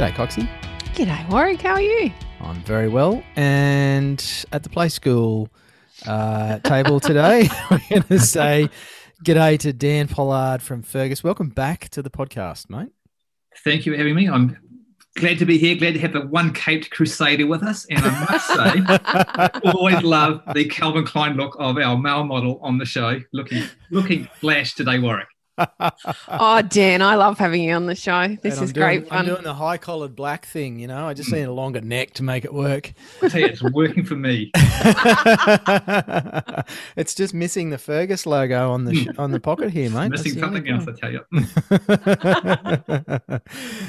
G'day, Coxie. G'day, Warwick. How are you? I'm very well. And at the play school uh, table today, we're going to say g'day to Dan Pollard from Fergus. Welcome back to the podcast, mate. Thank you for having me. I'm glad to be here. Glad to have the one caped crusader with us. And I must say, I always love the Calvin Klein look of our male model on the show. Looking, looking flash today, Warwick. oh, Dan, I love having you on the show. This And is doing, great fun. I'm doing the high collared black thing, you know. I just need a longer neck to make it work. I tell you, it's working for me. it's just missing the Fergus logo on the sh- on the pocket here, mate. That's Missing something else, I tell you.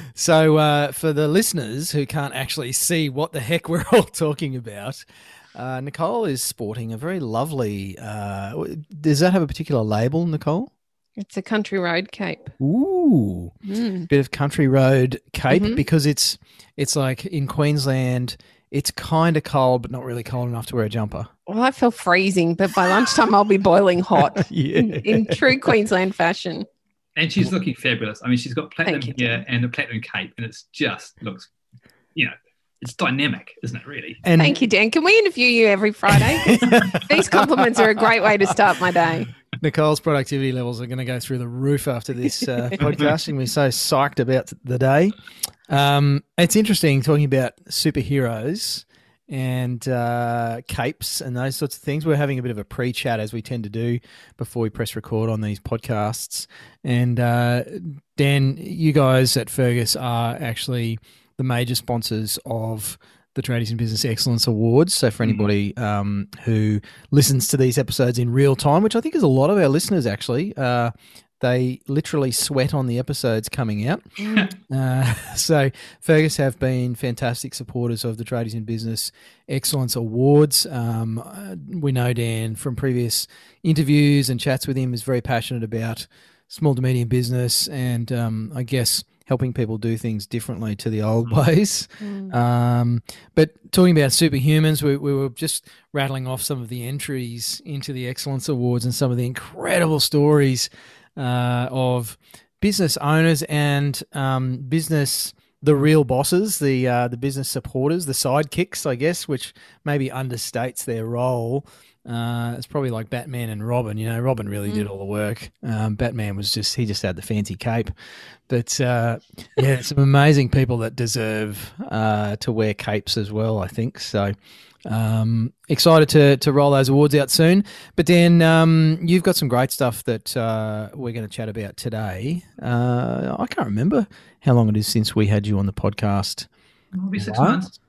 so, uh, for the listeners who can't actually see what the heck we're all talking about, uh, Nicole is sporting a very lovely. Uh, does that have a particular label, Nicole? It's a Country Road cape. Ooh, Mm. bit of Country Road cape Mhm. because it's it's like in Queensland. It's kind of cold, but not really cold enough to wear a jumper. Well, I feel freezing, but by lunchtime I'll be boiling hot yeah, in, in true Queensland fashion. And she's looking fabulous. I mean, she's got platinum Thank hair and a platinum cape, and it's just looks, you know, it's dynamic, isn't it? Really. and Thank you, Dan. Can we interview you every Friday? These compliments are a great way to start my day. Nicole's productivity levels are going to go through the roof after this uh, podcasting. We're so psyched about the day. Um, it's interesting talking about superheroes and uh, capes and those sorts of things. We're having a bit of a pre chat as we tend to do before we press record on these podcasts. And uh, Dan, you guys at Fergus are actually the major sponsors of the Tradies in Business Excellence Awards. So for anybody um, who listens to these episodes in real time, which I think is a lot of our listeners actually, uh, they literally sweat on the episodes coming out. Uh, so Fergus have been fantastic supporters of the Tradies in Business Excellence Awards. Um, uh, we know Dan from previous interviews and chats with him is very passionate about small to medium business and um, I guess helping people do things differently to the old ways. Um, but talking about superhumans, we, we were just rattling off some of the entries into the Excellence Awards and some of the incredible stories uh, of business owners and um, business the real bosses, the uh, the business supporters, the sidekicks, I guess, which maybe understates their role. Uh, it's probably like Batman and Robin. You know, Robin really did all the work. Um, Batman was just he just had the fancy cape. But uh, yeah, some amazing people that deserve uh, to wear capes as well. I think so. Um, excited to to roll those awards out soon. But Dan, um, you've got some great stuff that uh, we're going to chat about today. Uh, I can't remember how long it is since we had you on the podcast. It'll be six months.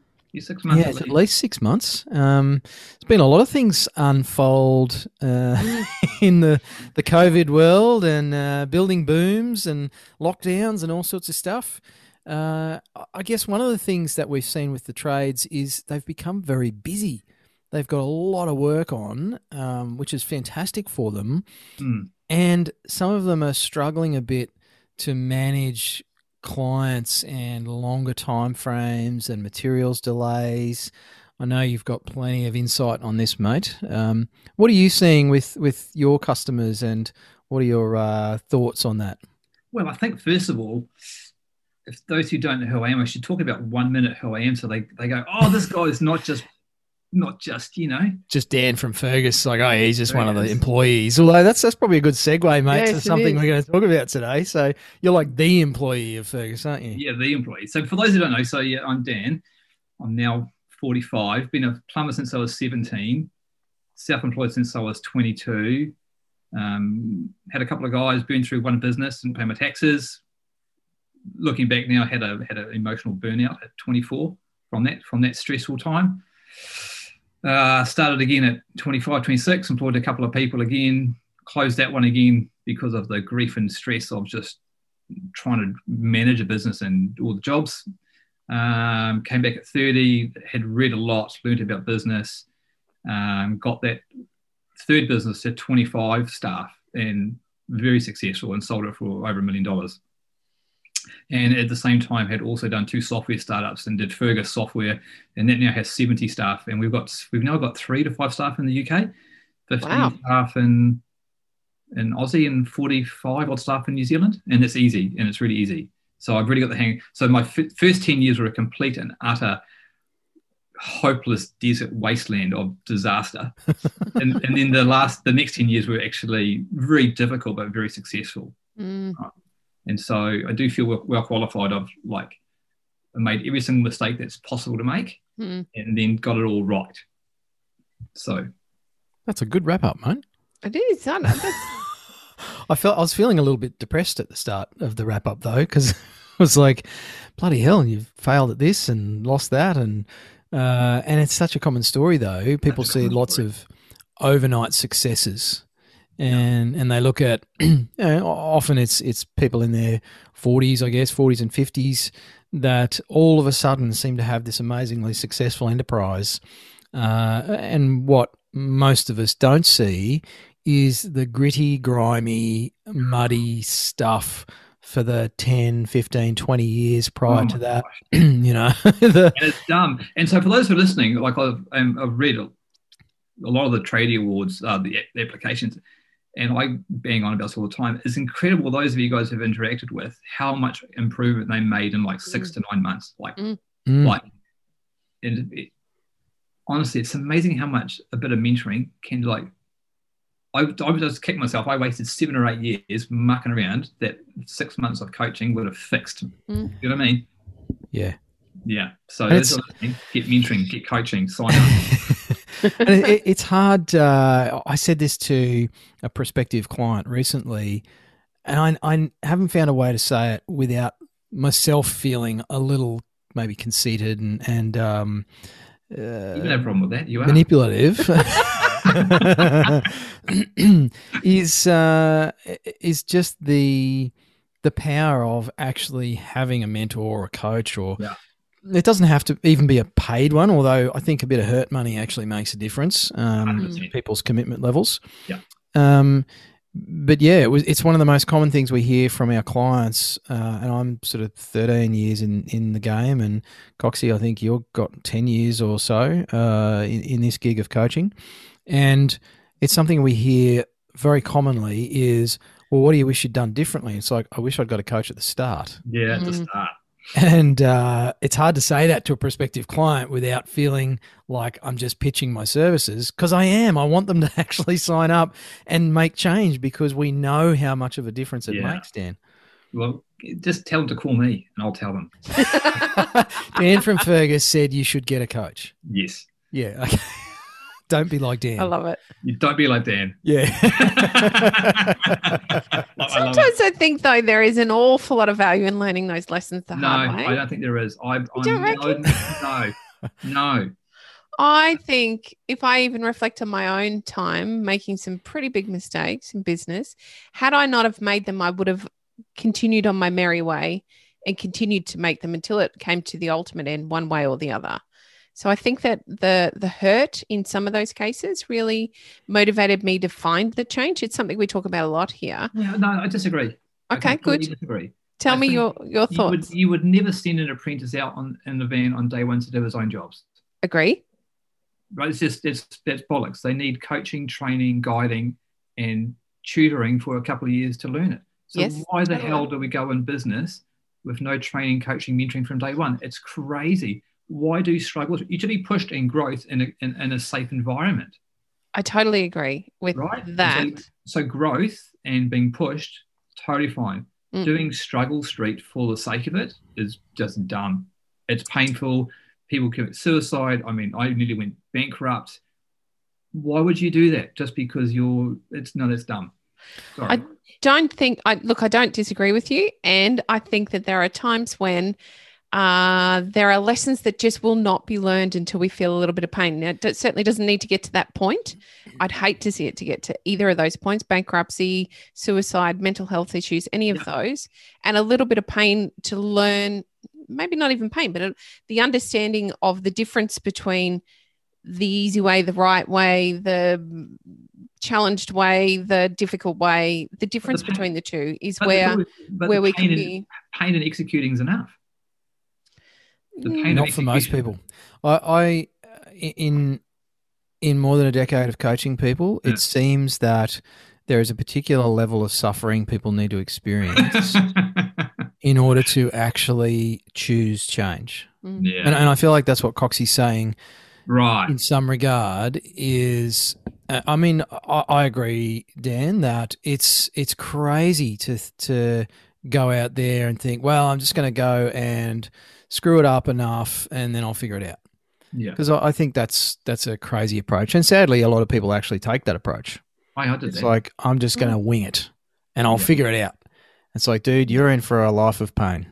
Six months. Yeah, at it's at least. least six months. Um, there's been a lot of things unfold uh, in the the COVID world and uh, building booms and lockdowns and all sorts of stuff. Uh, I guess one of the things that we've seen with the trades is they've become very busy. They've got a lot of work on, um, which is fantastic for them. Mm. And some of them are struggling a bit to manage clients and longer time frames and materials delays. I know you've got plenty of insight on this, mate. Um, what are you seeing with, with your customers, and what are your uh, thoughts on that? Well, I think first of all, if those who don't know who I am, I should talk about one minute who I am, so they, they go, "Oh, this guy is not just, not just you know." Just Dan from Fergus, like, oh, he's just one of the employees. Although that's that's probably a good segue, mate, Yes, to something we're going to talk about today. So you're like the employee of Fergus, aren't you? Yeah, the employee. So for those who don't know, so yeah, I'm Dan. I'm now 45. Been a plumber since I was 17. Self-employed since I was 22. Um, had a couple of guys been through one business and pay my taxes. Looking back now, had a had an emotional burnout at 24 from that from that stressful time. Uh, started again at 25, 26. Employed a couple of people again. Closed that one again because of the grief and stress of just trying to manage a business and all the jobs. Um, came back at 30, had read a lot, learned about business, um, got that third business to 25 staff and very successful and sold it for over a million dollars. And at the same time, had also done two software startups and did Fergus software, and that now has 70 staff. And we've got we've now got three to five staff in the UK, 15 Wow. staff in in Aussie, and 45 odd staff in New Zealand. And it's easy, and it's really easy. So I've really got the hang. So my f- first 10 years were a complete and utter hopeless desert wasteland of disaster. and, and then the last, the next 10 years were actually very difficult, but very successful. Mm. And so I do feel well, well qualified. I've like made every single mistake that's possible to make Mm. and then got it all right. So That's a good wrap up, mate. It is. I know. That's, I felt I was feeling a little bit depressed at the start of the wrap up though, because it was like, bloody hell, you've failed at this and lost that, and uh, and it's such a common story though. People see lots story. of overnight successes, and and they look at you know, often it's it's people in their forties, I guess, forties and fifties that all of a sudden seem to have this amazingly successful enterprise. Uh, and what most of us don't see is the gritty, grimy, muddy stuff for the 10, 15, 20 years prior Oh to that. you know, the, and it's dumb. And so for those who are listening, like I've, um, I've read a, lot of the tradie awards, uh, the applications, and I bang on about this all the time. It's incredible. Those of you guys who've interacted with how much improvement they made in like six to nine months. Like, Mm. Mm. like, and it, honestly, it's amazing how much a bit of mentoring can like. I, I would just kick myself. I wasted seven or eight years mucking around that six months of coaching would have fixed. Mm. You know what I mean? yeah. Yeah. So And those it's- are the get mentoring, get coaching, sign up. and it, it- it's hard. Uh, I said this to a prospective client recently, and I, I haven't found a way to say it without myself feeling a little maybe conceited and and um, You have uh, problem with that. You are. manipulative. is uh, is just the the power of actually having a mentor or a coach or Yeah. It doesn't have to even be a paid one although i think a bit of hurt money actually makes a difference um, to people's commitment levels Yeah. um, but yeah it was, it's one of the most common things we hear from our clients uh, and i'm sort of 13 years in, in the game and coxie i think you've got 10 years or so uh, in, in this gig of coaching and it's something we hear very commonly is well what do you wish you'd done differently it's like i wish i'd got a coach at the start yeah, at the Mm. start. And uh, it's hard to say that to a prospective client without feeling like I'm just pitching my services because I am. I want them to actually sign up and make change because we know how much of a difference it Yeah. makes, Dan. Well, just tell them to call me, and I'll tell them. Dan from Fergus said you should get a coach. Yes. Yeah. Okay. Don't be like Dan. I love it. You don't be like Dan. yeah. I love it. Sometimes I think though there is an awful lot of value in learning those lessons the No, hard way. No, I don't think there is. I, I'm, don't no, no, no. I think if I even reflect on my own time making some pretty big mistakes in business, had I not have made them, I would have continued on my merry way and continued to make them until it came to the ultimate end, one way or the other. So I think that the the hurt in some of those cases really motivated me to find the change. It's something we talk about a lot here. Yeah, no, I disagree. Okay, completely good. Disagree. Tell I me your your You would, thoughts. you would never send an apprentice out on in the van on day one to do his own jobs. Agree? Right? It's just it's that's bollocks. They need coaching, training, guiding, and tutoring for a couple of years to learn it. So Yes, why the totally. hell do we go in business with no training, coaching, mentoring from day one? It's crazy. Why do you struggle? You should be pushed in growth in a, in, in a safe environment, I totally agree with right? That. So, so growth and being pushed, totally fine. Mm. Doing struggle street for the sake of it is just dumb. It's painful. People commit suicide. I mean, I nearly went bankrupt. Why would you do that? Just because you're? It's no, that's dumb. Sorry. I- don't think I look, I don't disagree with you. And I think that there are times when uh, there are lessons that just will not be learned until we feel a little bit of pain. Now, it certainly doesn't need to get to that point. I'd hate to see it to get to either of those points bankruptcy, suicide, mental health issues, any of Yeah. those, and a little bit of pain to learn maybe not even pain, but the understanding of the difference between the easy way, the right way, the challenged way, the difficult way. The difference the pain, between the two is where where we can be. Pain and executing is enough. Not for most people. I, I in in more than a decade of coaching people, yeah. it seems that there is a particular level of suffering people need to experience in order to actually choose change. Mm. Yeah. And, and I feel like that's what Coxie's saying right in some regard is uh, i mean I, I, agree dan that it's it's crazy to to go out there and think well i'm just going to go and screw it up enough and then i'll figure it out yeah because I, I, think that's that's a crazy approach and sadly a lot of people actually take that approach I did it's that. like i'm just going to mm. wing it and i'll yeah. figure it out it's like dude you're in for a life of pain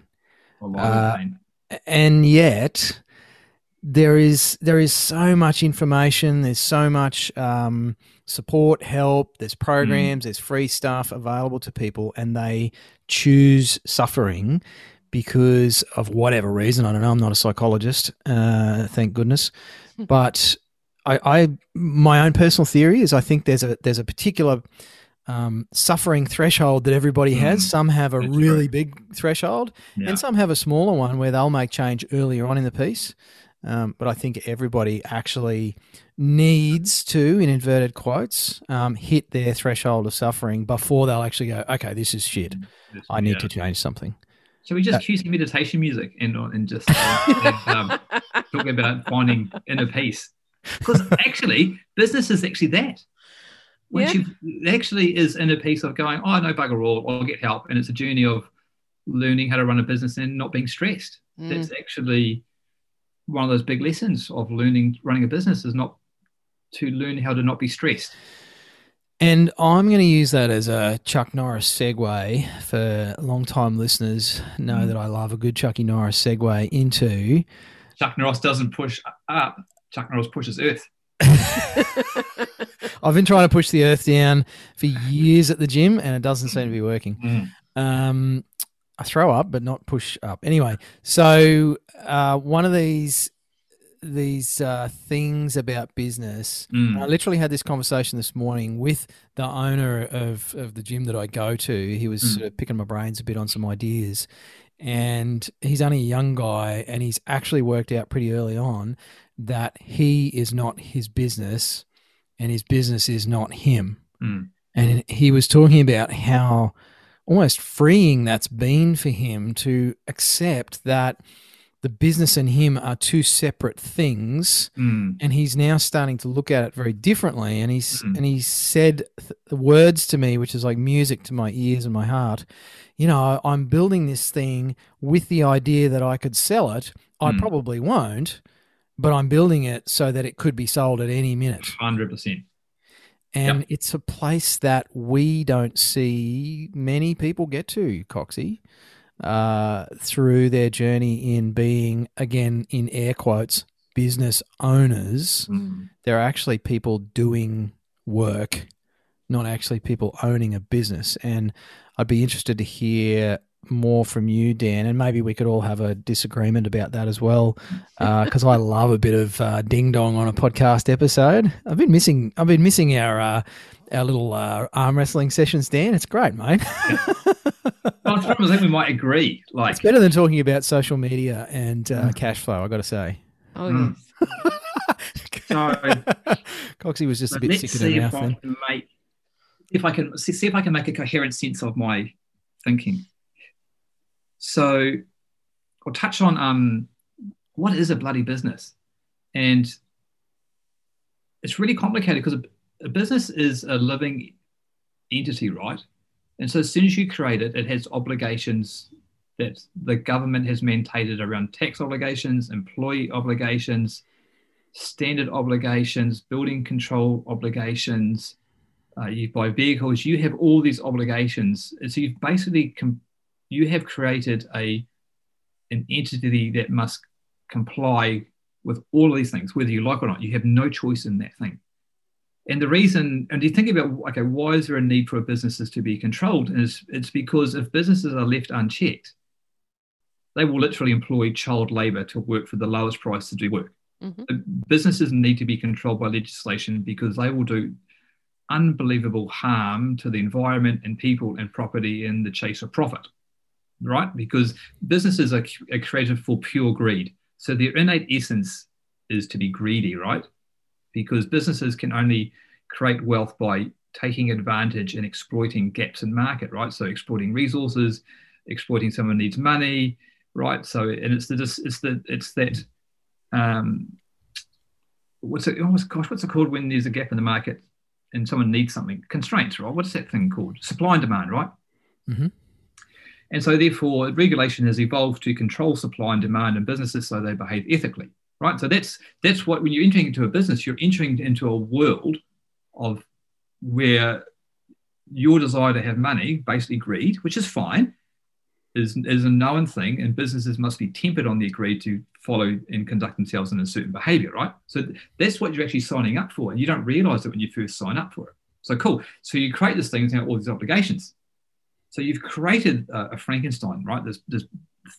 a lot uh, of pain and yet there is there is so much information. There's so much um, support, help. There's programs. Mm. There's free stuff available to people, and they choose suffering because of whatever reason. I don't know. I'm not a psychologist, uh, thank goodness. But I, I, my own personal theory is I think there's a there's a particular um, suffering threshold that everybody has. Mm. Some have a That's really true. big threshold, yeah. and some have a smaller one where they'll make change earlier on in the piece. Um, but I think everybody actually needs to, in inverted quotes, um, hit their threshold of suffering before they'll actually go, okay, this is shit. This, I need yeah. to change something. So we just uh, cue some meditation music and, and just uh, um, talk about finding inner peace? Because actually, business is actually that. Once yeah. you actually is inner peace of going, oh, no bugger all, I'll get help. And it's a journey of learning how to run a business and not being stressed. Mm. That's actually one of those big lessons of learning running a business is not to learn how to not be stressed. And I'm going to use that as a Chuck Norris segue for long-time listeners. Know mm. that I love a good Chucky Norris segue into. Chuck Norris doesn't push up. Chuck Norris pushes Earth. I've been trying to push the Earth down for years at the gym, and it doesn't seem to be working. Mm. Um, I throw up, but not push up. Anyway, so uh, one of these these uh, things about business. Mm. I literally had this conversation this morning with the owner of, of the gym that I go to. He was mm. sort of picking my brains a bit on some ideas. And he's only a young guy, and he's actually worked out pretty early on that he is not his business and his business is not him. Mm. And he was talking about how almost freeing that's been for him to accept that the business and him are two separate things mm. and he's now starting to look at it very differently and he's mm. and he said th- words to me which is like music to my ears and my heart you know i'm building this thing with the idea that i could sell it i mm. probably won't but i'm building it so that it could be sold at any minute 100% and yep. it's a place that we don't see many people get to, Coxie, uh, through their journey in being, again, in air quotes, business owners. Mm. There are actually people doing work, not actually people owning a business. And I'd be interested to hear more from you, Dan, and maybe we could all have a disagreement about that as well, because uh, I love a bit of uh, ding dong on a podcast episode. I've been missing, I've been missing our uh, our little uh, arm wrestling sessions, Dan. It's great, mate. well, I think we might agree. Like it's better than talking about social media and uh, mm. cash flow. I got to say. Oh mm. yes. so, Coxie was just a bit sick in the mouth. If I, make, if I can see, see if I can make a coherent sense of my thinking. So I'll touch on um, what is a bloody business, and it's really complicated because a, business is a living entity, right? And so as soon as you create it, it has obligations that the government has mandated around tax obligations, employee obligations, standard obligations, building control obligations. Uh, you buy vehicles, you have all these obligations. So you've basically com- you have created a an entity that must comply with all of these things, whether you like or not. You have no choice in that thing. And the reason, and you think about, okay, why is there a need for businesses to be controlled? Is it's because if businesses are left unchecked, they will literally employ child labor to work for the lowest price to do work. Mhm. Businesses need to be controlled by legislation because they will do unbelievable harm to the environment and people and property in the chase of profit, right? Because businesses are, are created for pure greed. So their innate essence is to be greedy, right? Because businesses can only create wealth by taking advantage and exploiting gaps in market, right? So exploiting resources, exploiting someone needs money, right? So and it's the it's the it's that um, what's it? Oh gosh, what's it called when there's a gap in the market and someone needs something? Constraints, right? What's that thing called? Supply and demand, right? Mhm. And so therefore, regulation has evolved to control supply and demand in businesses so they behave ethically, right? So that's that's what when you're entering into a business, you're entering into a world of where your desire to have money, basically greed, which is fine, is, is a known thing, and businesses must be tempered on their greed to follow and conduct themselves in a certain behavior, right? So that's what you're actually signing up for, and you don't realize it when you first sign up for it. So cool. So you create this thing, now all these obligations. So you've created a, a Frankenstein, right? This this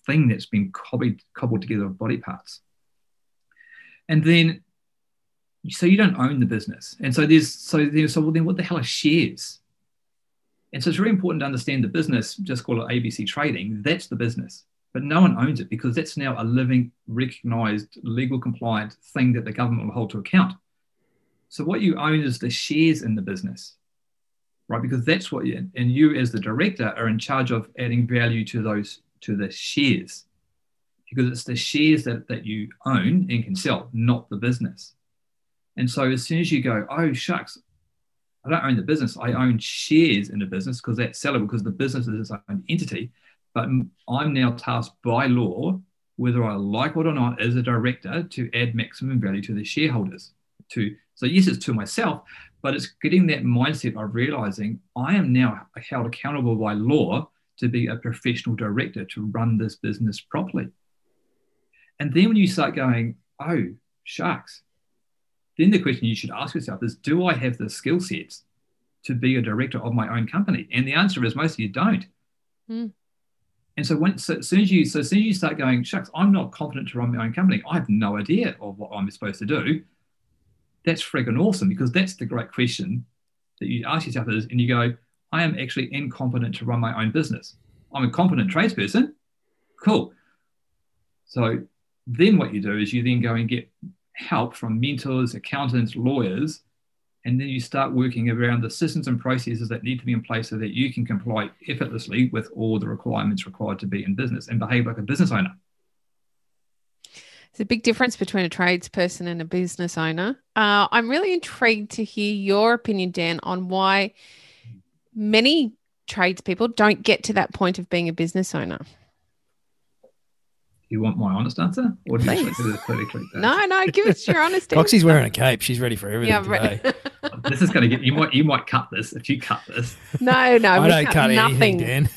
thing that's been cobbled cobbled together of body parts, and then so you don't own the business, and so there's so there's so well then what the hell are shares? And so it's really important to understand the business, just call it ABC trading, that's the business. But no one owns it because that's now a living, recognized, legal compliant thing that the government will hold to account. So what you own is the shares in the business, right? Because that's what you, and you as the director are in charge of adding value to those, to the shares. Because it's the shares that, that you own and can sell, not the business. And so as soon as you go, oh, shucks, I don't own the business. I own shares in the business because that's sellable because the business is its own entity. But I'm now tasked by law, whether I like it or not, as a director, to add maximum value to the shareholders. To so yes, it's to myself, but it's getting that mindset of realizing I am now held accountable by law to be a professional director to run this business properly. And then when you start going, oh shucks, then the question you should ask yourself is do I have the skill sets to be a director of my own company? And the answer is most of you don't. Hmm. And so, when, so as soon as you so as soon as you start going, shucks, I'm not confident to run my own company. I have no idea of what I'm supposed to do. That's friggin' awesome because that's the great question that you ask yourself is, and you go, I am actually incompetent to run my own business. I'm a competent tradesperson. Cool. So then what you do is you then go and get help from mentors, accountants, lawyers, and then you start working around the systems and processes that need to be in place so that you can comply effortlessly with all the requirements required to be in business and behave like a business owner. There's a big difference between a tradesperson and a business owner. Uh, I'm really intrigued to hear your opinion, Dan, on why many tradespeople don't get to that point of being a business owner. You want my honest answer, or do you Please. want to politically? No, no, give us your honesty. Coxie's wearing a cape. She's ready for everything yeah, today. right. This is going to get you. Might you might cut this if you cut this. no, no, I don't cut cut anything, nothing. Dan.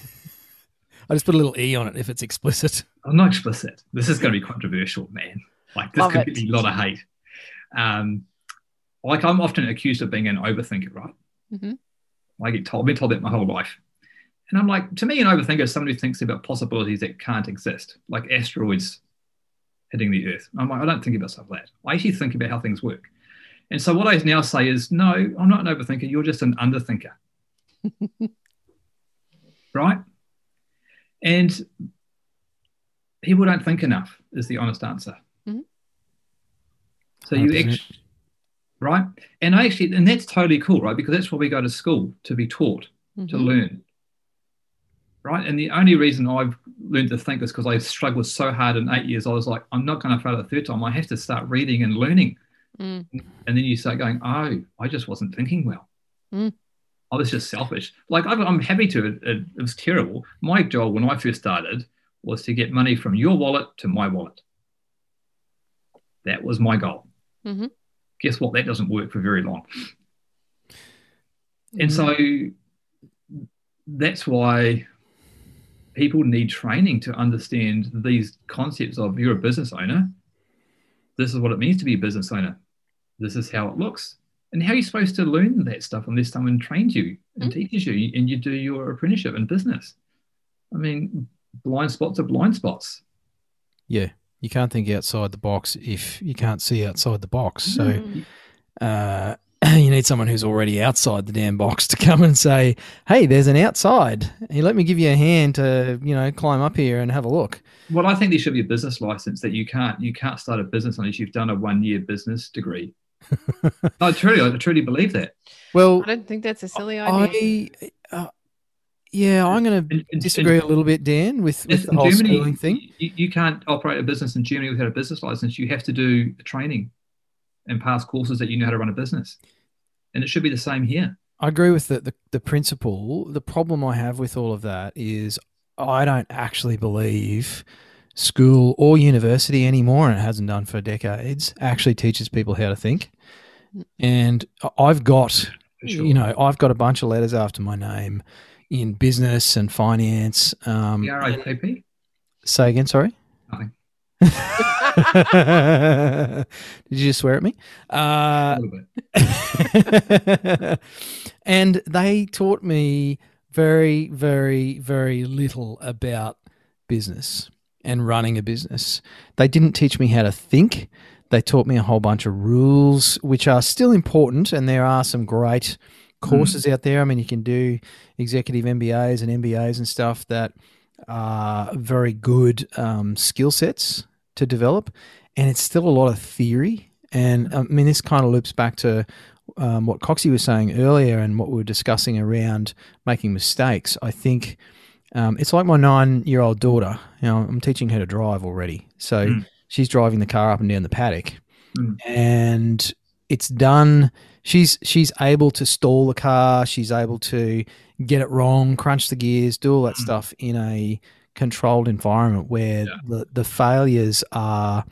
I just put a little e on it if it's explicit. I'm not explicit. This is going to be controversial, man. Like this Love could it. be a lot of hate. Um, like I'm often accused of being an overthinker, right? Mhm. I get told, been told that my whole life, and I'm like, to me, an overthinker is somebody who thinks about possibilities that can't exist, like asteroids hitting the Earth. I'm like, I don't think about stuff like that. I actually think about how things work. And so what I now say is, no, I'm not an overthinker. You're just an underthinker, right? And people don't think enough is the honest answer. Mhm. So you actually, right? And I actually, and that's totally cool, right? Because that's what we go to school to be taught, to Mhm. learn, right? And the only reason I've learned to think is because I struggled so hard in eight years. I was like, I'm not going to fail a third time. I have to start reading and learning. Mm. And then you start going, oh, I just wasn't thinking well. Mm. I was just selfish. Like I'm, I'm happy to. It, it, it was terrible. My job when I first started was to get money from your wallet to my wallet. That was my goal. Mhm. Guess what? That doesn't work for very long. And so that's why people need training to understand these concepts of you're a business owner. This is what it means to be a business owner. This is how it looks. And how are you supposed to learn that stuff unless someone trains you and teaches you and you do your apprenticeship in business? I mean, blind spots are blind spots. Yeah, you can't think outside the box if you can't see outside the box. So Mm. uh, you need someone who's already outside the damn box to come and say, "Hey, there's an outside. Hey, let me give you a hand to you know climb up here and have a look." Well, I think there should be a business license that you can't you can't start a business unless you've done a one year business degree. I truly, I truly believe that. Well, I don't think that's a silly idea. I, uh, yeah, I'm going In- to in- disagree a little bit, Dan, with, with the whole Germany, schooling thing. You, you can't operate a business in Germany without a business license. You have to do training and pass courses that you know how to run a business, and it should be the same here. I agree with the, the, the principle. The problem I have with all of that is I don't actually believe school or university anymore, and it hasn't done for decades, actually teaches people how to think. And I've got, sure. you know, I've got a bunch of letters after my name in business and finance. Um, The RIPP. say again, sorry. Nothing. Did you just swear at me? Uh, a little bit. and they taught me very, very, very little about business and running a business. They didn't teach me how to think. They taught me a whole bunch of rules, which are still important. And there are some great courses out there. I mean, you can do executive MBAs and MBAs and stuff that are very good um, skill sets to develop. And it's still a lot of theory. And I mean, this kind of loops back to um, what Coxie was saying earlier and what we were discussing around making mistakes. I think um, it's like my nine year old daughter. You know, I'm teaching her to drive already. So Mm. she's driving the car up and down the paddock. Mm. And it's done. She's she's able to stall the car. She's able to get it wrong, crunch the gears, do all that Mm. stuff in a controlled environment where Yeah. the, the failures are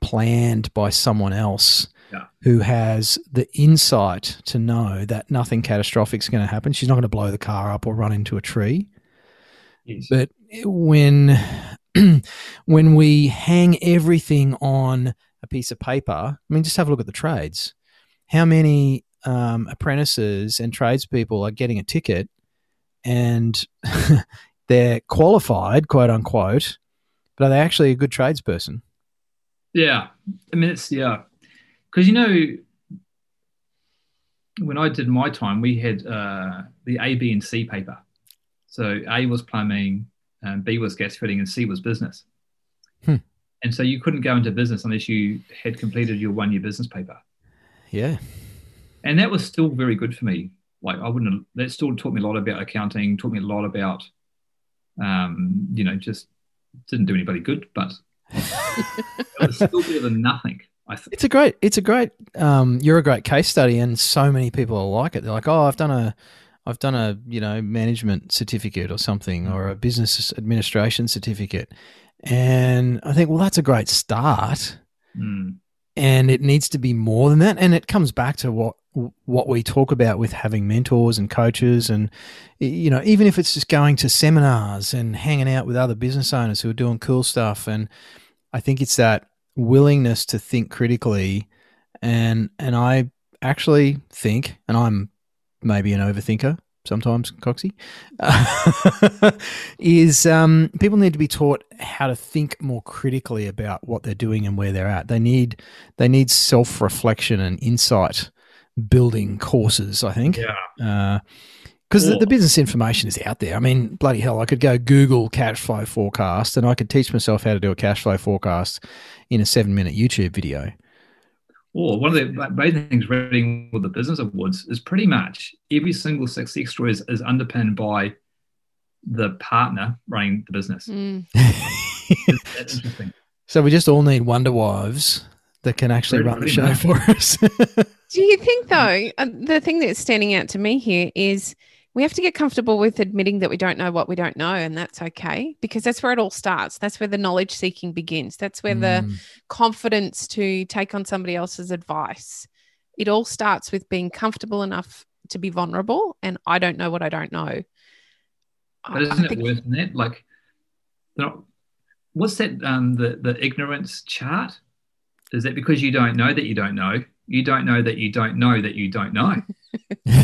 planned by someone else Yeah. who has the insight to know that nothing catastrophic is going to happen. She's not going to blow the car up or run into a tree. Yes. But when when we hang everything on a piece of paper, I mean, just have a look at the trades. How many um, apprentices and tradespeople are getting a ticket, and they're qualified, quote unquote, but are they actually a good tradesperson? Yeah, I mean it's yeah, because you know when I did my time, we had uh, the A, B, and C paper. So A was plumbing, um, B was gas fitting, and C was business. Hmm. And so you couldn't go into business unless you had completed your one year business paper, Yeah, and that was still very good for me. Like I wouldn't. Have, that still taught me a lot about accounting. Taught me a lot about, um, you know, just didn't do anybody good, but it was still better than nothing. I think. It's a great, it's a great, um, you're a great case study, and so many people are like it. They're like, oh, I've done a, I've done a, you know, management certificate or something, or a business administration certificate, and I think, well, that's a great start, Mm. and it needs to be more than that, and it comes back to what what we talk about with having mentors and coaches, and you know, even if it's just going to seminars and hanging out with other business owners who are doing cool stuff, and I think it's that willingness to think critically. And and I actually think and I'm maybe an overthinker sometimes Coxie is um, people need to be taught how to think more critically about what they're doing and where they're at. They need they need self-reflection and insight building courses I think Yeah. because the, Or- the business information is out there. I mean, bloody hell, I could go Google cash flow forecast and I could teach myself how to do a cash flow forecast in a seven minute YouTube video. Or one of the amazing things reading with the business awards is pretty much every single success story is, is underpinned by the partner running the business. Mm. That's interesting. so we just all need Wonder Wives that can actually Pretty- run the show much. for us. Do you think, though, uh, the thing that's standing out to me here is we have to get comfortable with admitting that we don't know what we don't know, and that's okay because that's where it all starts. That's where the knowledge seeking begins. That's where the Mm. confidence to take on somebody else's advice. It all starts with being comfortable enough to be vulnerable, and I don't know what I don't know. I- But I isn't it think- worse than that? Like, they're what's that? Um, the the ignorance chart. Is that because you don't know that you don't know? You don't know that you don't know that you don't know.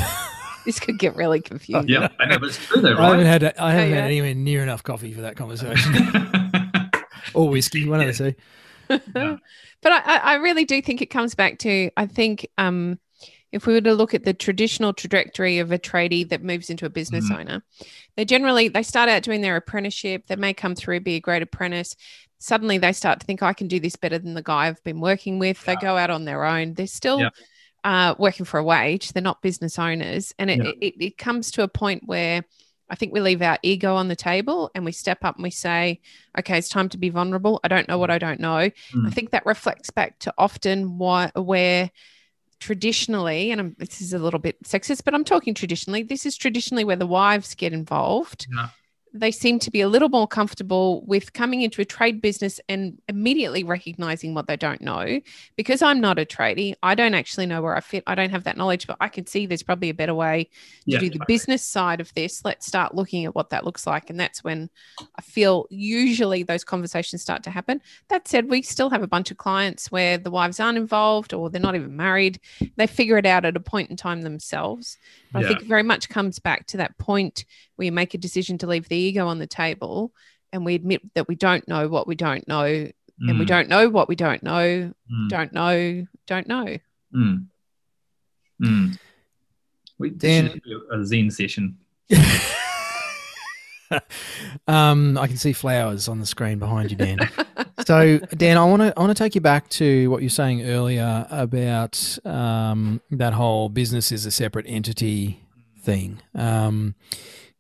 this could get really confusing. yeah, I know, but it's true though, I haven't right? had I haven't yeah. had anywhere near enough coffee for that conversation. or whiskey, one of the two. but I, I really do think it comes back to I think um, if we were to look at the traditional trajectory of a tradie that moves into a business Mhm. owner, they generally they start out doing their apprenticeship. They may come through be a great apprentice. Suddenly they start to think I can do this better than the guy I've been working with. They go out on their own. They're still Yeah. uh, working for a wage. They're not business owners, and it, Yeah. it it comes to a point where. I think we leave our ego on the table and we step up and we say, okay, it's time to be vulnerable. I don't know what I don't know. I Mm. think that reflects back to often why, where traditionally, and I'm, this is a little bit sexist, but I'm talking traditionally, this is traditionally where the wives get involved. Yeah. They seem to be a little more comfortable with coming into a trade business and immediately recognizing what they don't know. Because I'm not a tradie, I don't actually know where I fit. I don't have that knowledge, but I can see there's probably a better way to Yeah, do the business side of this. Let's start looking at what that looks like. And that's when I feel usually those conversations start to happen. That said, we still have a bunch of clients where the wives aren't involved or they're not even married. They figure it out at a point in time themselves. But I think it very much comes back to that point where you make a decision to leave the ego on the table and we admit that we don't know what we don't know and we Mm, don't know what we don't know, mm, don't know, don't know. mm, mm. We Dan- a Zen session. um, I can see flowers on the screen behind you, Dan. so, Dan, I want to I want to take you back to what you're saying earlier about um, that whole business is a separate entity thing. Um,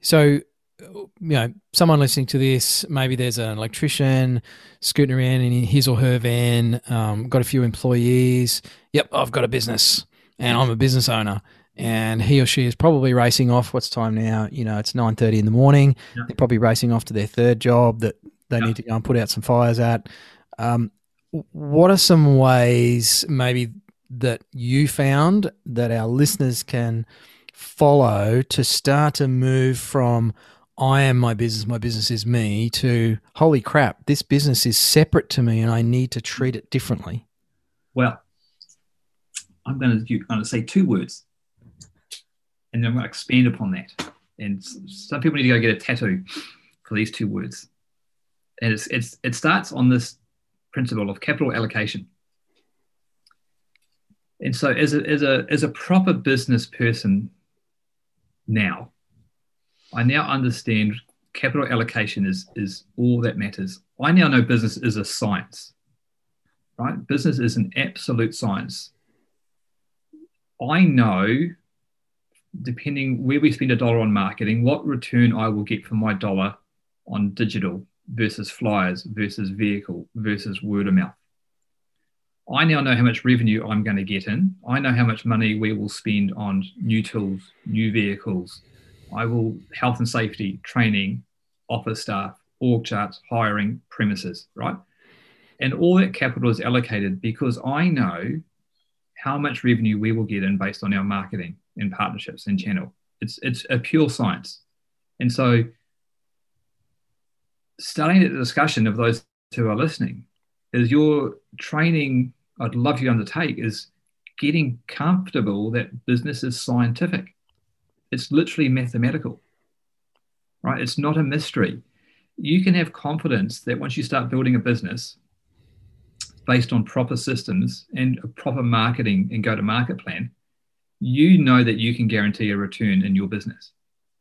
so, you know, someone listening to this, maybe there's an electrician scooting around in his or her van, um, got a few employees. Yep, I've got a business, and I'm a business owner. And he or she is probably racing off. What's time now? You know, it's nine thirty in the morning. Yeah. They're probably racing off to their third job that they Yeah. need to go and put out some fires at. Um, what are some ways maybe that you found that our listeners can follow to start to move from I am my business, my business is me to holy crap, this business is separate to me and I need to treat it differently? Well, I'm going to going to say two words, and then I'm going to expand upon that. And some people need to go get a tattoo for these two words. And it's, it's it starts on this principle of capital allocation. And so, as a as a as a proper business person, now, I now understand capital allocation is is all that matters. I now know business is a science right? Business is an absolute science. I know, depending where we spend a dollar on marketing, what return I will get for my dollar on digital versus flyers versus vehicle versus word of mouth. I now know how much revenue I'm going to get in. I know how much money we will spend on new tools, new vehicles. I will health and safety, training, office staff, org charts, hiring, premises, right? And all that capital is allocated because I know how much revenue we will get in based on our marketing and partnerships and channel. It's it's a pure science. And so starting the discussion of those who are listening is your training I'd love you to undertake is getting comfortable that business is scientific. It's literally mathematical. Right? It's not a mystery. You can have confidence that once you start building a business, based on proper systems and a proper marketing and go to market plan, you know that you can guarantee a return in your business.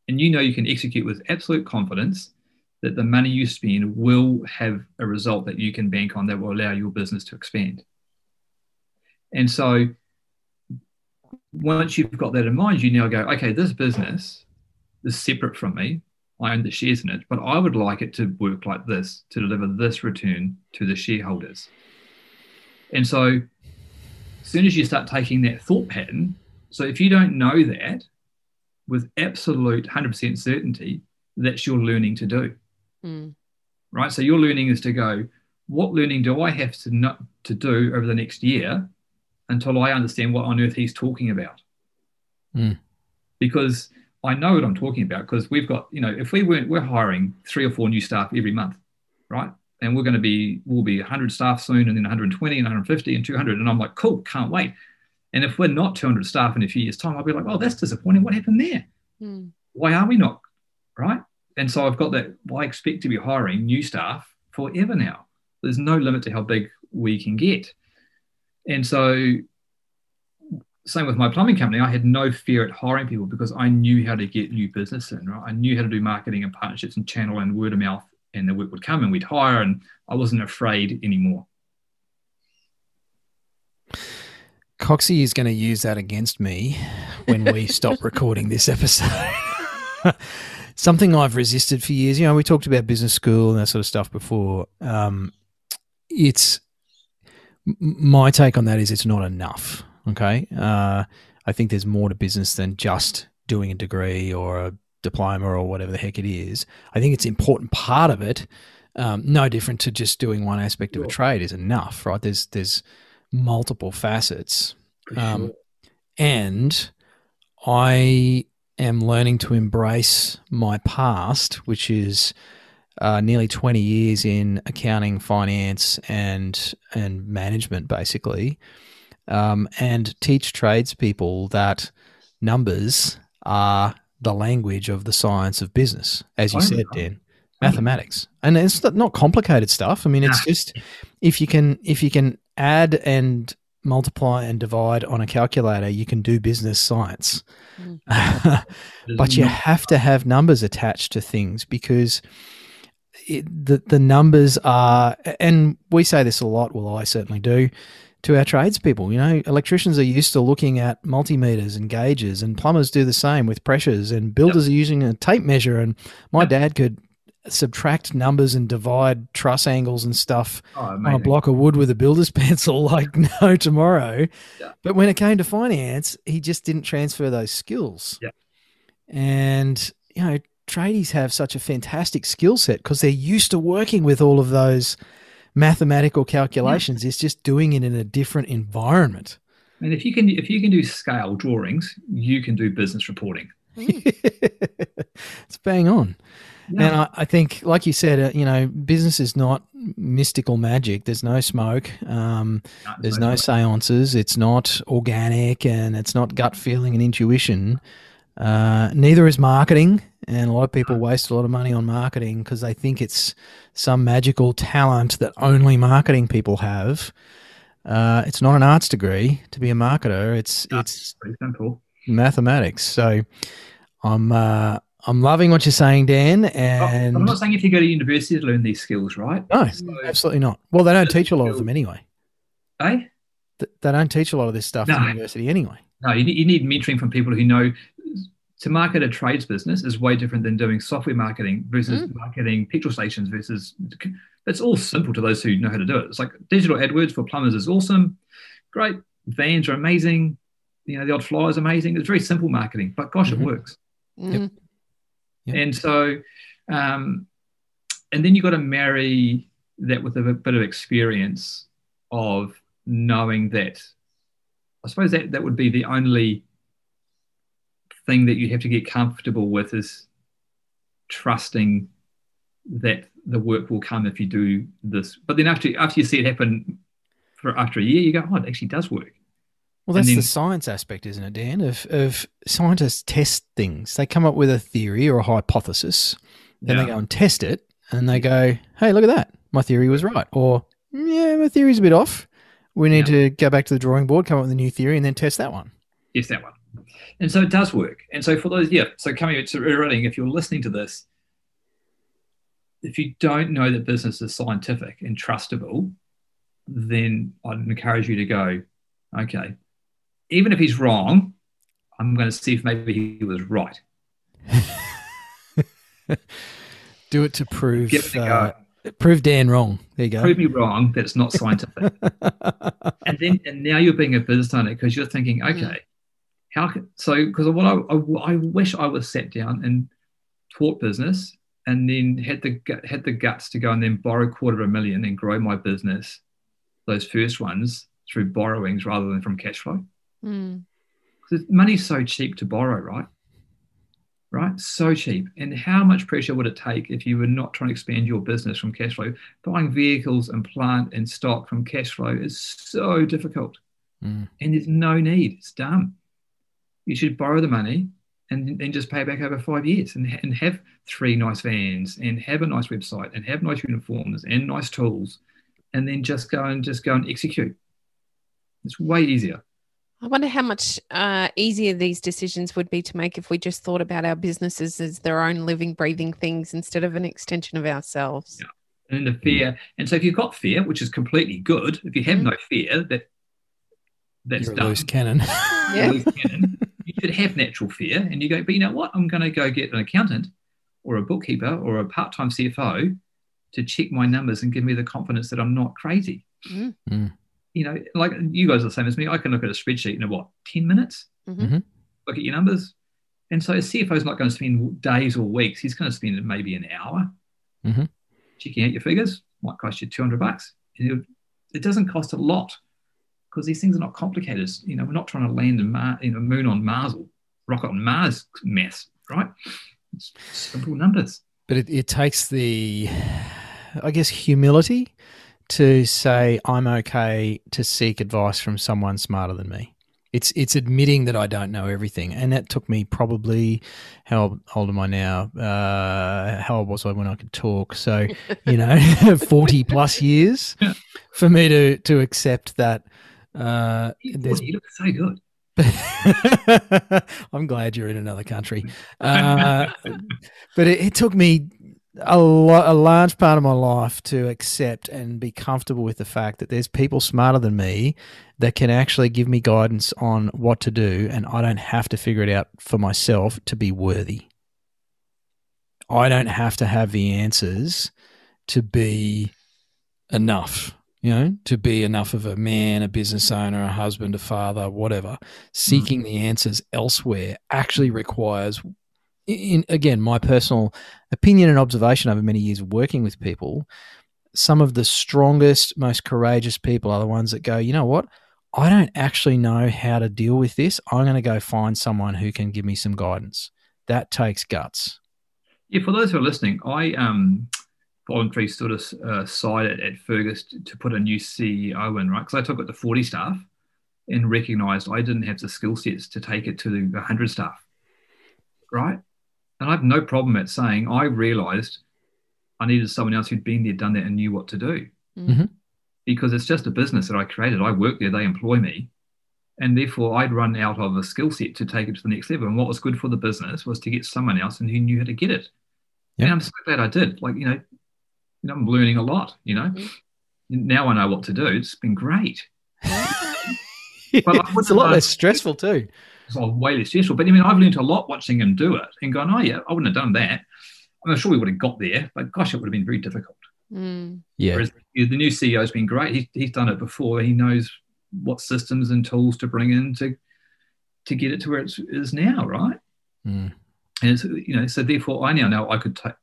And you know you can execute with absolute confidence that the money you spend will have a result that you can bank on that will allow your business to expand. And so once you've got that in mind, you now go, okay, this business is separate from me. I own the shares in it, but I would like it to work like this to deliver this return to the shareholders. And so, as soon as you start taking that thought pattern, so if you don't know that with absolute 100% certainty, that's your learning to do, Mm. right? So, your learning is to go, what learning do I have to, not, to do over the next year until I understand what on earth he's talking about? Mm. Because I know what I'm talking about because we've got, you know, if we weren't, we're hiring three or four new staff every month, right? and we're going to be we'll be 100 staff soon and then 120 and 150 and 200 and i'm like cool can't wait and if we're not 200 staff in a few years time i'll be like oh that's disappointing what happened there Mm. why are we not right and so i've got that well, i expect to be hiring new staff forever now There's no limit to how big we can get. And so, same with my plumbing company, I had no fear at hiring people because I knew how to get new business in, right? I knew how to do marketing and partnerships and channel and word of mouth, and the work would come and we'd hire, and I wasn't afraid anymore. Coxie is going to use that against me when we stop recording this episode. Something I've resisted for years. You know, we talked about business school and that sort of stuff before. Um, it's my take on that is it's not enough. Okay, uh, I think there's more to business than just doing a degree or a diploma or whatever the heck it is. I think it's an important part of it. Um, no different to just doing one aspect of a trade is enough, right? There's there's multiple facets. Um, and I am learning to embrace my past, which is uh, nearly 20 years in accounting, finance, and and management, basically, um, and teach tradespeople that numbers are the language of the science of business, as you said, Dan. Mathematics, and it's not complicated stuff. I mean, it's just if you can if you can add and multiply and divide on a calculator, you can do business science. Mm. but you have to have numbers attached to things because it, the the numbers are, and we say this a lot. Well, I certainly do to our tradespeople. You know, electricians are used to looking at multimeters and gauges, and plumbers do the same with pressures, and builders yep. are using a tape measure. And my yep. dad could subtract numbers and divide truss angles and stuff oh, on a block of wood with a builder's pencil like no tomorrow. Yeah. But when it came to finance, he just didn't transfer those skills. Yeah. And, you know, tradies have such a fantastic skill set because they're used to working with all of those mathematical calculations. Yeah. It's just doing it in a different environment. And if you can if you can do scale drawings, you can do business reporting. it's bang on. Yeah. And I, I, think, like you said, uh, you know, business is not mystical magic. There's no smoke. Um, no, there's no, no seances. It's not organic and it's not gut feeling and intuition. Uh, neither is marketing. And a lot of people waste a lot of money on marketing because they think it's some magical talent that only marketing people have. Uh, it's not an arts degree to be a marketer. It's no, it's simple mathematics. So I'm uh, I'm loving what you're saying, Dan. And I'm not saying if you go to university to learn these skills, right? No, so, absolutely not. Well, they don't teach a lot of them anyway. Eh? They don't teach a lot of this stuff no. university anyway. No, you need, you need mentoring from people who know to market a trades business is way different than doing software marketing versus mm. marketing petrol stations versus it's all simple to those who know how to do it. It's like digital AdWords for plumbers is awesome. Great. Vans are amazing. You know, the odd flyer is amazing. It's very simple marketing, but gosh, mm-hmm. it works. Mm. Yep. Yep. And so, um, and then you've got to marry that with a bit of experience of knowing that. I suppose that that would be the only thing that you have to get comfortable with is trusting that the work will come if you do this. But then after after you see it happen for after a year, you go, oh, it actually does work. Well, that's then, the science aspect, isn't it, Dan? Of, of scientists test things. They come up with a theory or a hypothesis, then yeah. they go and test it, and they go, "Hey, look at that! My theory was right," or "Yeah, my theory's a bit off. We need yeah. to go back to the drawing board, come up with a new theory, and then test that one." Yes, that one. And so it does work. And so for those, yeah. So coming to running, if you're listening to this, if you don't know that business is scientific and trustable, then I'd encourage you to go, okay, even if he's wrong, I'm going to see if maybe he was right. Do it to prove uh, prove Dan wrong. There you go. Prove me wrong that it's not scientific. and then and now you're being a business owner because you're thinking, okay, mm. How can so because what I, I, I wish I was sat down and taught business and then had the had the guts to go and then borrow a quarter of a million and grow my business, those first ones through borrowings rather than from cash flow. Mm. Money's so cheap to borrow, right? Right? So cheap. And how much pressure would it take if you were not trying to expand your business from cash flow? Buying vehicles and plant and stock from cash flow is so difficult. Mm. And there's no need. It's dumb. You should borrow the money and then just pay back over five years and, and have three nice vans and have a nice website and have nice uniforms and nice tools and then just go and just go and execute. It's way easier. I wonder how much uh, easier these decisions would be to make if we just thought about our businesses as their own living, breathing things instead of an extension of ourselves. Yeah. And the fear, and so if you've got fear, which is completely good, if you have Mm. no fear, that that's You're a done. loose cannon. Yeah. Loose cannon. You have natural fear, and you go, but you know what? I'm going to go get an accountant or a bookkeeper or a part-time CFO to check my numbers and give me the confidence that I'm not crazy. Mm. Mm. You know, like you guys are the same as me. I can look at a spreadsheet in what ten minutes, Mhm. look at your numbers, and so a CFO is not going to spend days or weeks. He's going to spend maybe an hour Mhm. checking out your figures. Might cost you two hundred bucks. And it- It doesn't cost a lot because these things are not complicated. You know, we're not trying to land a Mar- you know, moon on Mars or rocket on Mars mess, right? It's simple numbers. but it, it takes the, I guess, humility to say I'm okay to seek advice from someone smarter than me. It's it's admitting that I don't know everything, and that took me probably how old am I now? Uh, how old was I when I could talk? So you know, forty plus years for me to to accept that. Uh, You look so good. I'm glad you're in another country. Uh, but it, it took me a, lo- a large part of my life to accept and be comfortable with the fact that there's people smarter than me that can actually give me guidance on what to do, and I don't have to figure it out for myself to be worthy. I don't have to have the answers to be enough, you know, to be enough of a man, a business owner, a husband, a father, whatever. Seeking the answers elsewhere actually requires, in again, my personal opinion and observation over many years of working with people. Some of the strongest, most courageous people are the ones that go, you know what? I don't actually know how to deal with this. I'm going to go find someone who can give me some guidance. That takes guts. Yeah, for those who are listening, I um, voluntarily stood aside at, at Fergus to, to put a new CEO in, right? Because I took it to 40 staff and recognized I didn't have the skill sets to take it to the 100 staff, right? And I have no problem at saying I realized I needed someone else who'd been there, done that, and knew what to do. Mm. Because it's just a business that I created. I work there, they employ me. And therefore, I'd run out of a skill set to take it to the next level. And what was good for the business was to get someone else and who knew how to get it. Yeah. And I'm so glad I did. Like, you know, you know, I'm learning a lot, you know. Mhm. Now I know what to do. It's been great. Well, I it's a lot wouldn't, less stressful too. It's all way less stressful. But I mean, I've learned a lot watching him do it and going, oh, yeah, I wouldn't have done that. I'm sure we would have got there, but gosh, it would have been very difficult. Mm. Yeah. Whereas the new CEO has been great. He, he's done it before. He knows what systems and tools to bring in to to get it to where it is now, right? Mm. And it's you know, so therefore, I now know I could take,